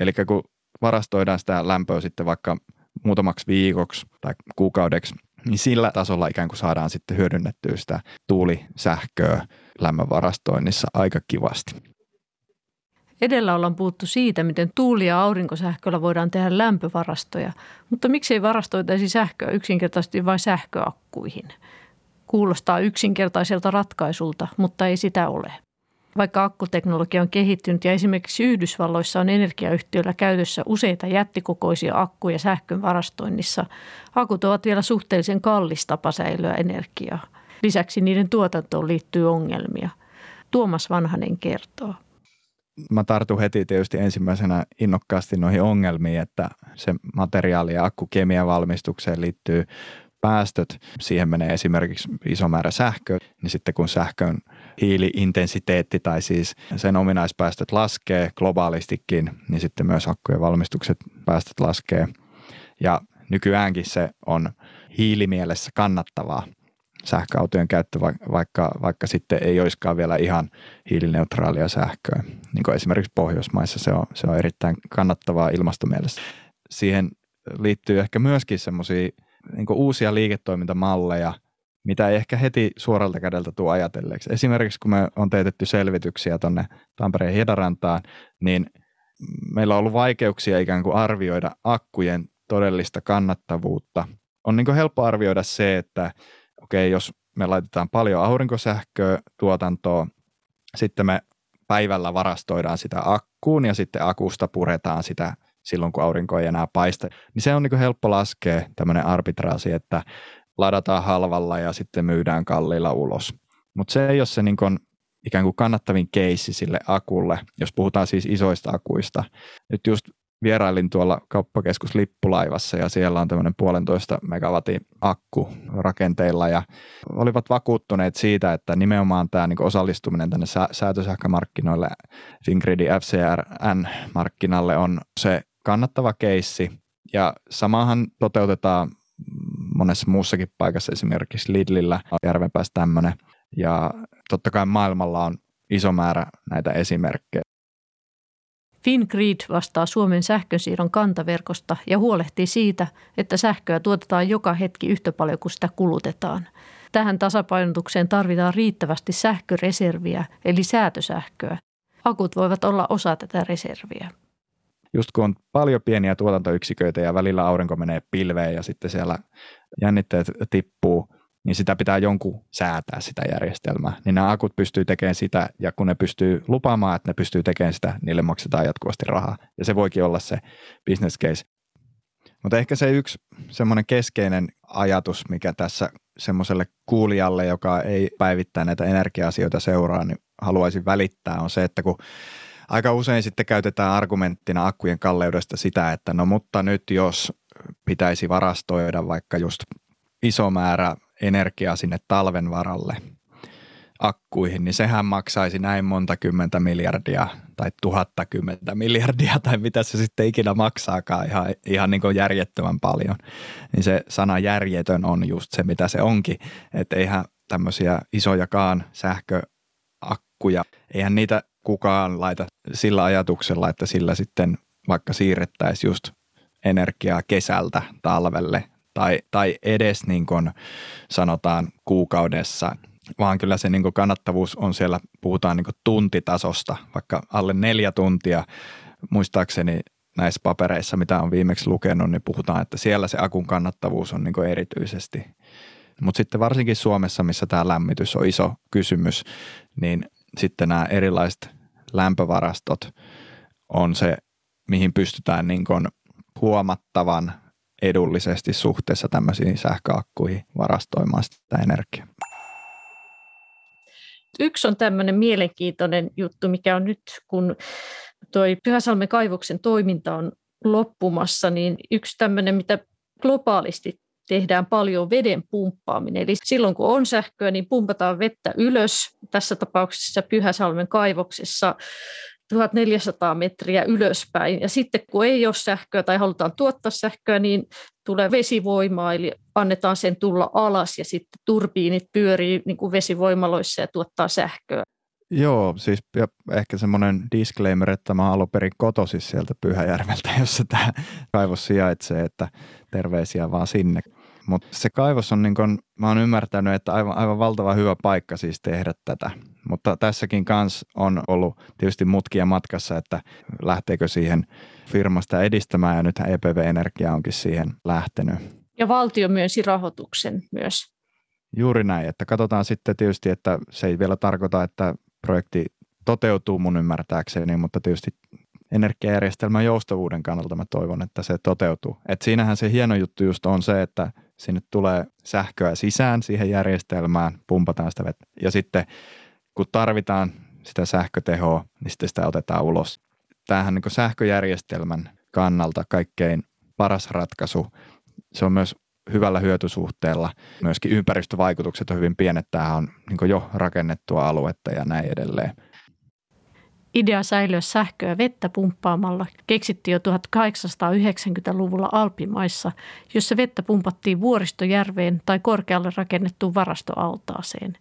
S4: Eli kun varastoidaan sitä lämpöä sitten vaikka muutamaksi viikoksi tai kuukaudeksi, niin sillä tasolla ikään kuin saadaan sitten hyödynnettyä sitä tuulisähköä lämmön varastoinnissa aika kivasti.
S1: Edellä ollaan puhuttu siitä, miten tuuli- ja aurinkosähköllä voidaan tehdä lämpövarastoja, mutta miksei varastoitaisi sähköä yksinkertaisesti vain sähköakkuihin? Kuulostaa yksinkertaiselta ratkaisulta, mutta ei sitä ole. Vaikka akkuteknologia on kehittynyt ja esimerkiksi Yhdysvalloissa on energiayhtiöillä käytössä useita jättikokoisia akkuja sähkön varastoinnissa, akut ovat vielä suhteellisen kallis tapa säilyä energiaa. Lisäksi niiden tuotantoon liittyy ongelmia. Tuomas Vanhanen kertoo.
S4: Mä tartun heti tietysti ensimmäisenä innokkaasti noihin ongelmiin, että se materiaali- ja akkukemian valmistukseen liittyy päästöt. Siihen menee esimerkiksi iso määrä sähköä, niin sitten kun sähkön hiiliintensiteetti tai siis sen ominaispäästöt laskee globaalistikin, niin sitten myös akkujen valmistukset päästöt laskee. Ja nykyäänkin se on hiilimielessä kannattavaa sähköautojen käyttö, vaikka, vaikka sitten ei olisikaan vielä ihan hiilineutraalia sähköä. Niin kuin esimerkiksi Pohjoismaissa se on, se on erittäin kannattavaa ilmastomielessä. Siihen liittyy ehkä myöskin semmoisia niin uusia liiketoimintamalleja, mitä ei ehkä heti suoralta kädeltä tule ajatelleeksi. Esimerkiksi kun me on teetetty selvityksiä tuonne Tampereen Hiedarantaan, niin meillä on ollut vaikeuksia ikään kuin arvioida akkujen todellista kannattavuutta. On niin helppo arvioida se, että okei, jos me laitetaan paljon aurinkosähköä tuotantoon, sitten me päivällä varastoidaan sitä akkuun ja sitten akusta puretaan sitä silloin, kun aurinko ei enää paista. Niin se on niin helppo laskea tämmöinen arbitraasi, että ladataan halvalla ja sitten myydään kalliilla ulos. Mutta se ei ole se niin kuin ikään kuin kannattavin keissi sille akulle, jos puhutaan siis isoista akuista. Nyt just vierailin tuolla kauppakeskus Lippulaivassa ja siellä on tämmöinen puolentoista megawatin akku rakenteilla ja olivat vakuuttuneet siitä, että nimenomaan tämä niin osallistuminen tänne sä- säätösähkömarkkinoille Fingridin FCRN-markkinalle on se kannattava keissi ja samahan toteutetaan monessa muussakin paikassa, esimerkiksi Lidlillä on Järvenpäässä tämmöinen. Ja totta kai maailmalla on iso määrä näitä esimerkkejä.
S1: Fingrid vastaa Suomen sähkönsiirron kantaverkosta ja huolehtii siitä, että sähköä tuotetaan joka hetki yhtä paljon kuin sitä kulutetaan. Tähän tasapainotukseen tarvitaan riittävästi sähköreserviä eli säätösähköä. Akut voivat olla osa tätä reserviä
S4: just kun on paljon pieniä tuotantoyksiköitä ja välillä aurinko menee pilveen ja sitten siellä jännitteet tippuu, niin sitä pitää jonkun säätää sitä järjestelmää. Niin nämä akut pystyy tekemään sitä ja kun ne pystyy lupaamaan, että ne pystyy tekemään sitä, niille maksetaan jatkuvasti rahaa. Ja se voikin olla se business case. Mutta ehkä se yksi semmoinen keskeinen ajatus, mikä tässä semmoiselle kuulijalle, joka ei päivittää näitä energia-asioita seuraa, niin haluaisin välittää, on se, että kun aika usein sitten käytetään argumenttina akkujen kalleudesta sitä, että no mutta nyt jos pitäisi varastoida vaikka just iso määrä energiaa sinne talven varalle akkuihin, niin sehän maksaisi näin monta kymmentä miljardia tai tuhatta kymmentä miljardia tai mitä se sitten ikinä maksaakaan ihan, ihan niin kuin järjettömän paljon. Niin se sana järjetön on just se, mitä se onkin, että eihän tämmöisiä isojakaan sähköakkuja, eihän niitä kukaan laita sillä ajatuksella, että sillä sitten vaikka siirrettäisiin just energiaa kesältä talvelle tai, tai edes niin kuin sanotaan kuukaudessa, vaan kyllä se niin kuin kannattavuus on siellä, puhutaan niin kuin tuntitasosta, vaikka alle neljä tuntia, muistaakseni näissä papereissa, mitä on viimeksi lukenut, niin puhutaan, että siellä se akun kannattavuus on niin kuin erityisesti. Mutta sitten varsinkin Suomessa, missä tämä lämmitys on iso kysymys, niin sitten nämä erilaiset lämpövarastot on se, mihin pystytään niin kuin huomattavan edullisesti suhteessa tämmöisiin sähköakkuihin varastoimaan sitä energiaa.
S1: Yksi on tämmöinen mielenkiintoinen juttu, mikä on nyt, kun tuo Pyhäsalmen kaivoksen toiminta on loppumassa, niin yksi tämmöinen, mitä globaalisti tehdään paljon veden pumppaaminen. Eli silloin kun on sähköä, niin pumpataan vettä ylös. Tässä tapauksessa Pyhäsalmen kaivoksessa 1400 metriä ylöspäin. Ja sitten kun ei ole sähköä tai halutaan tuottaa sähköä, niin tulee vesivoimaa, eli annetaan sen tulla alas ja sitten turbiinit pyörii niin kuin vesivoimaloissa ja tuottaa sähköä.
S4: Joo, siis ja ehkä semmoinen disclaimer, että mä alun perin kotoisin sieltä Pyhäjärveltä, jossa tämä kaivos sijaitsee, että terveisiä vaan sinne. Mutta se kaivos on, niin kun, mä oon ymmärtänyt, että aivan, aivan valtava hyvä paikka siis tehdä tätä. Mutta tässäkin kans on ollut tietysti mutkia matkassa, että lähteekö siihen firmasta edistämään ja nyt EPV Energia onkin siihen lähtenyt.
S1: Ja valtio myönsi rahoituksen myös.
S4: Juuri näin, että katsotaan sitten tietysti, että se ei vielä tarkoita, että projekti toteutuu mun ymmärtääkseni, mutta tietysti energiajärjestelmän joustavuuden kannalta mä toivon, että se toteutuu. Et siinähän se hieno juttu just on se, että sinne tulee sähköä sisään siihen järjestelmään, pumpataan sitä vettä ja sitten kun tarvitaan sitä sähkötehoa, niin sitten sitä otetaan ulos. Tämähän niin sähköjärjestelmän kannalta kaikkein paras ratkaisu. Se on myös hyvällä hyötysuhteella. Myöskin ympäristövaikutukset on hyvin pienet. Tämähän on niin jo rakennettua aluetta ja näin edelleen.
S1: Idea säilyä sähköä vettä pumppaamalla keksittiin jo 1890-luvulla Alpimaissa, jossa vettä pumpattiin vuoristojärveen tai korkealle rakennettuun varastoaltaaseen.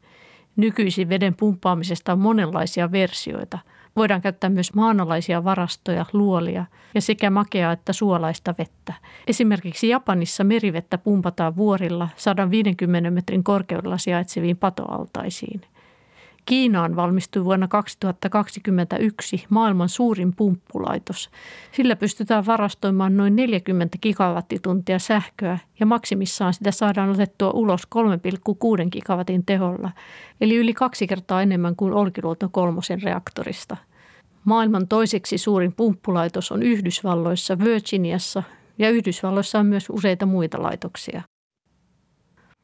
S1: Nykyisin veden pumppaamisesta on monenlaisia versioita. Voidaan käyttää myös maanalaisia varastoja, luolia ja sekä makeaa että suolaista vettä. Esimerkiksi Japanissa merivettä pumpataan vuorilla 150 metrin korkeudella sijaitseviin patoaltaisiin. Kiinaan valmistui vuonna 2021 maailman suurin pumppulaitos. Sillä pystytään varastoimaan noin 40 gigawattituntia sähköä ja maksimissaan sitä saadaan otettua ulos 3,6 gigawatin teholla, eli yli kaksi kertaa enemmän kuin Olkiluoto kolmosen reaktorista. Maailman toiseksi suurin pumppulaitos on Yhdysvalloissa Virginiassa ja Yhdysvalloissa on myös useita muita laitoksia.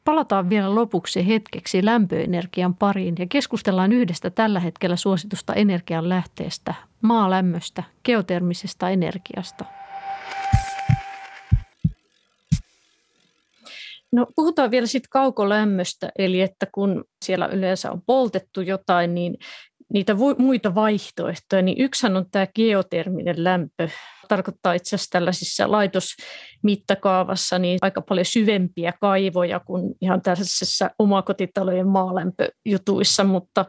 S1: Palataan vielä lopuksi hetkeksi lämpöenergian pariin ja keskustellaan yhdestä tällä hetkellä suositusta energian lähteestä, maalämmöstä, geotermisestä energiasta. No, puhutaan vielä sitten kaukolämmöstä, eli että kun siellä yleensä on poltettu jotain, niin niitä muita vaihtoehtoja, niin yksihän on tämä geoterminen lämpö. Tarkoittaa itse asiassa tällaisissa laitosmittakaavassa niin aika paljon syvempiä kaivoja kuin ihan tällaisessa omakotitalojen maalämpöjutuissa, mutta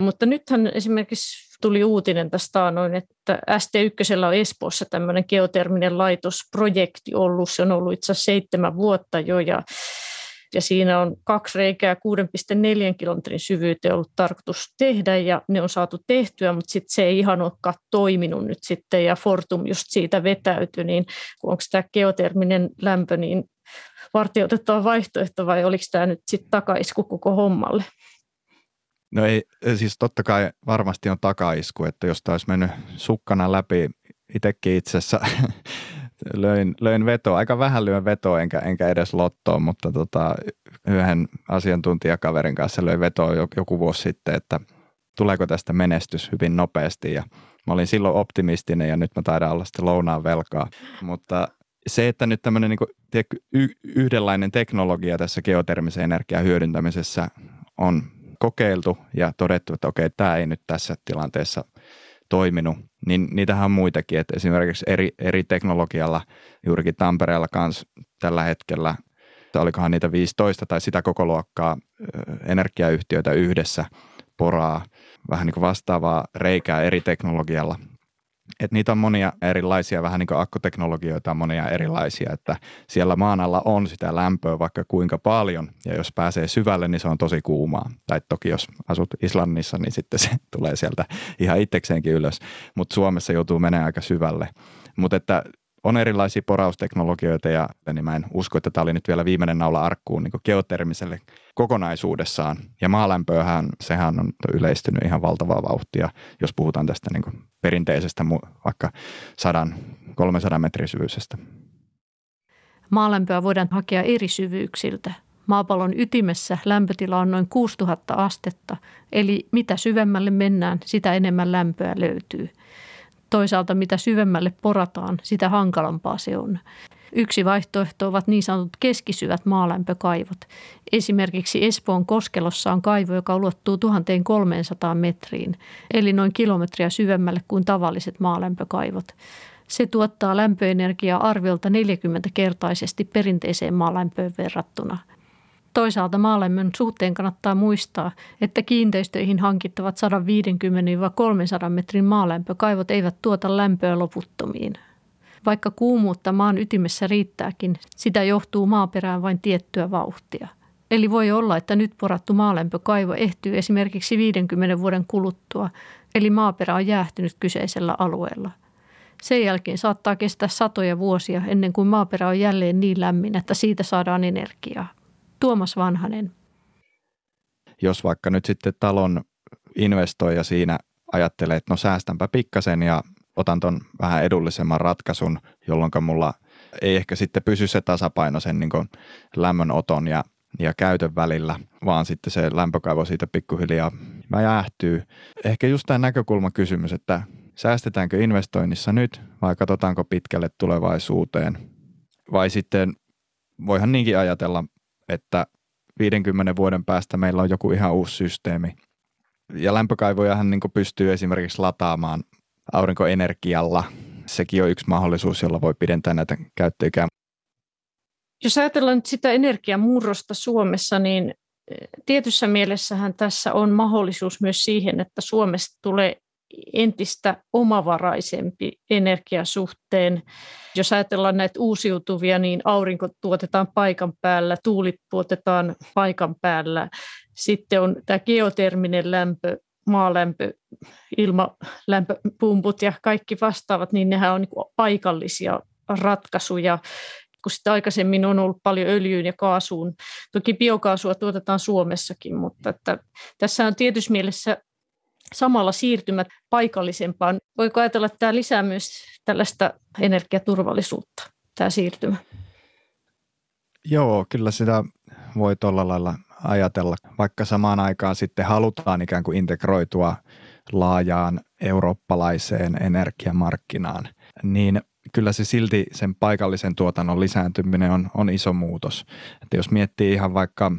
S1: mutta nythän esimerkiksi tuli uutinen tästä noin, että ST1 on Espoossa tämmöinen geoterminen laitosprojekti ollut. Se on ollut itse asiassa seitsemän vuotta jo ja ja siinä on kaksi reikää 6,4 kilometrin syvyyteen ollut tarkoitus tehdä ja ne on saatu tehtyä, mutta sitten se ei ihan olekaan toiminut nyt sitten ja Fortum just siitä vetäytyi, niin onko tämä geoterminen lämpö niin vartioitettava vaihtoehto vai oliko tämä nyt sitten takaisku koko hommalle?
S4: No ei, siis totta kai varmasti on takaisku, että jos tämä olisi mennyt sukkana läpi itsekin itse asiassa löin, löin vetoa, aika vähän lyön vetoa enkä, enkä edes lottoon, mutta tota, yhden asiantuntijakaverin kanssa löin vetoa joku vuosi sitten, että tuleeko tästä menestys hyvin nopeasti. Ja mä olin silloin optimistinen ja nyt mä taidan olla sitten lounaan velkaa, mutta se, että nyt tämmöinen niin y- yhdenlainen teknologia tässä geotermisen energian hyödyntämisessä on kokeiltu ja todettu, että okei, tämä ei nyt tässä tilanteessa toiminut, niin niitähän on muitakin, että esimerkiksi eri, eri teknologialla, juurikin Tampereella kanssa tällä hetkellä, olikohan niitä 15 tai sitä koko luokkaa energiayhtiöitä yhdessä poraa vähän niin kuin vastaavaa reikää eri teknologialla et niitä on monia erilaisia, vähän niin kuin akkuteknologioita on monia erilaisia, että siellä maan alla on sitä lämpöä vaikka kuinka paljon, ja jos pääsee syvälle, niin se on tosi kuumaa. Tai toki jos asut Islannissa, niin sitten se tulee sieltä ihan itsekseenkin ylös, mutta Suomessa joutuu menemään aika syvälle. Mutta että on erilaisia porausteknologioita ja niin mä en usko, että tämä oli nyt vielä viimeinen naula arkkuun niin geotermiselle kokonaisuudessaan. Ja maalämpöähän, sehän on yleistynyt ihan valtavaa vauhtia, jos puhutaan tästä niin perinteisestä vaikka 100-300 metrin syvyysestä.
S1: Maalämpöä voidaan hakea eri syvyyksiltä. Maapallon ytimessä lämpötila on noin 6000 astetta, eli mitä syvemmälle mennään, sitä enemmän lämpöä löytyy. Toisaalta mitä syvemmälle porataan, sitä hankalampaa se on. Yksi vaihtoehto ovat niin sanotut keskisyvät maalämpökaivot. Esimerkiksi Espoon Koskelossa on kaivo, joka ulottuu 1300 metriin, eli noin kilometriä syvemmälle kuin tavalliset maalämpökaivot. Se tuottaa lämpöenergiaa arviolta 40-kertaisesti perinteiseen maalämpöön verrattuna. Toisaalta maalämmön suhteen kannattaa muistaa, että kiinteistöihin hankittavat 150-300 metrin maalämpökaivot eivät tuota lämpöä loputtomiin. Vaikka kuumuutta maan ytimessä riittääkin, sitä johtuu maaperään vain tiettyä vauhtia. Eli voi olla, että nyt porattu maalämpökaivo ehtyy esimerkiksi 50 vuoden kuluttua, eli maaperä on jäähtynyt kyseisellä alueella. Sen jälkeen saattaa kestää satoja vuosia ennen kuin maaperä on jälleen niin lämmin, että siitä saadaan energiaa. Tuomas Vanhanen.
S4: Jos vaikka nyt sitten talon investoija siinä ajattelee, että no säästänpä pikkasen ja otan ton vähän edullisemman ratkaisun, jolloin mulla ei ehkä sitten pysy se tasapaino sen niin lämmönoton ja, ja käytön välillä, vaan sitten se lämpökaivo siitä pikkuhiljaa mä jäähtyy. Ehkä just tämä näkökulmakysymys, että säästetäänkö investoinnissa nyt vai katsotaanko pitkälle tulevaisuuteen. Vai sitten voihan niinkin ajatella, 50 vuoden päästä meillä on joku ihan uusi systeemi. Ja lämpökaivojahan niin pystyy esimerkiksi lataamaan aurinkoenergialla. Sekin on yksi mahdollisuus, jolla voi pidentää näitä käyttöikää.
S1: Jos ajatellaan nyt sitä energiamurrosta Suomessa, niin eh, tietyssä mielessähän tässä on mahdollisuus myös siihen, että Suomesta tulee entistä omavaraisempi energiasuhteen. Jos ajatellaan näitä uusiutuvia, niin aurinko tuotetaan paikan päällä, tuulit tuotetaan paikan päällä. Sitten on tämä geoterminen lämpö, maalämpö, ilmalämpöpumput ja kaikki vastaavat, niin nehän on niin paikallisia ratkaisuja kun sitä aikaisemmin on ollut paljon öljyyn ja kaasuun. Toki biokaasua tuotetaan Suomessakin, mutta että tässä on tietyssä mielessä samalla siirtymät paikallisempaan. Voiko ajatella, että tämä lisää myös tällaista energiaturvallisuutta, tämä siirtymä?
S4: Joo, kyllä sitä voi tuolla lailla ajatella, vaikka samaan aikaan sitten halutaan ikään kuin integroitua laajaan eurooppalaiseen energiamarkkinaan, niin kyllä se silti sen paikallisen tuotannon lisääntyminen on, on iso muutos. Että jos miettii ihan vaikka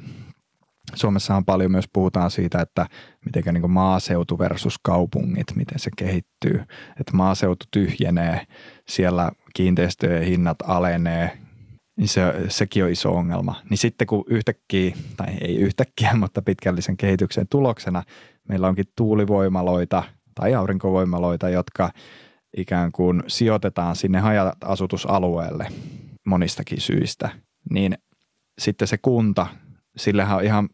S4: Suomessa on paljon myös puhutaan siitä, että miten niin maaseutu versus kaupungit, miten se kehittyy. Että maaseutu tyhjenee, siellä kiinteistöjen hinnat alenee, niin se, sekin on iso ongelma. Niin sitten kun yhtäkkiä, tai ei yhtäkkiä, mutta pitkällisen kehityksen tuloksena meillä onkin tuulivoimaloita tai aurinkovoimaloita, jotka ikään kuin sijoitetaan sinne haja-asutusalueelle monistakin syistä, niin sitten se kunta, sillähän on ihan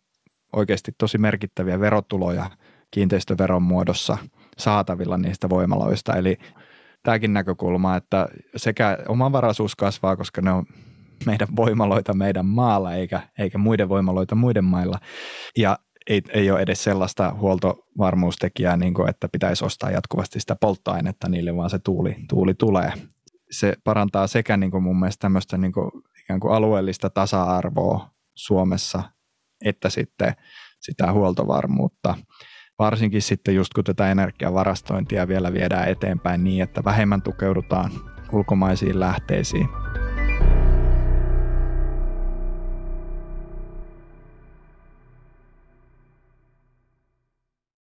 S4: oikeasti tosi merkittäviä verotuloja kiinteistöveron muodossa saatavilla niistä voimaloista. Eli tämäkin näkökulma, että sekä omavaraisuus kasvaa, koska ne on meidän voimaloita meidän maalla eikä, eikä muiden voimaloita muiden mailla. Ja ei, ei ole edes sellaista huoltovarmuustekijää, niin kuin, että pitäisi ostaa jatkuvasti sitä polttoainetta niille, vaan se tuuli, tuuli tulee. Se parantaa sekä niin kuin mun mielestä tämmöistä niin kuin, ikään kuin alueellista tasa-arvoa Suomessa, että sitten sitä huoltovarmuutta. Varsinkin sitten just kun tätä energiavarastointia vielä viedään eteenpäin niin, että vähemmän tukeudutaan ulkomaisiin lähteisiin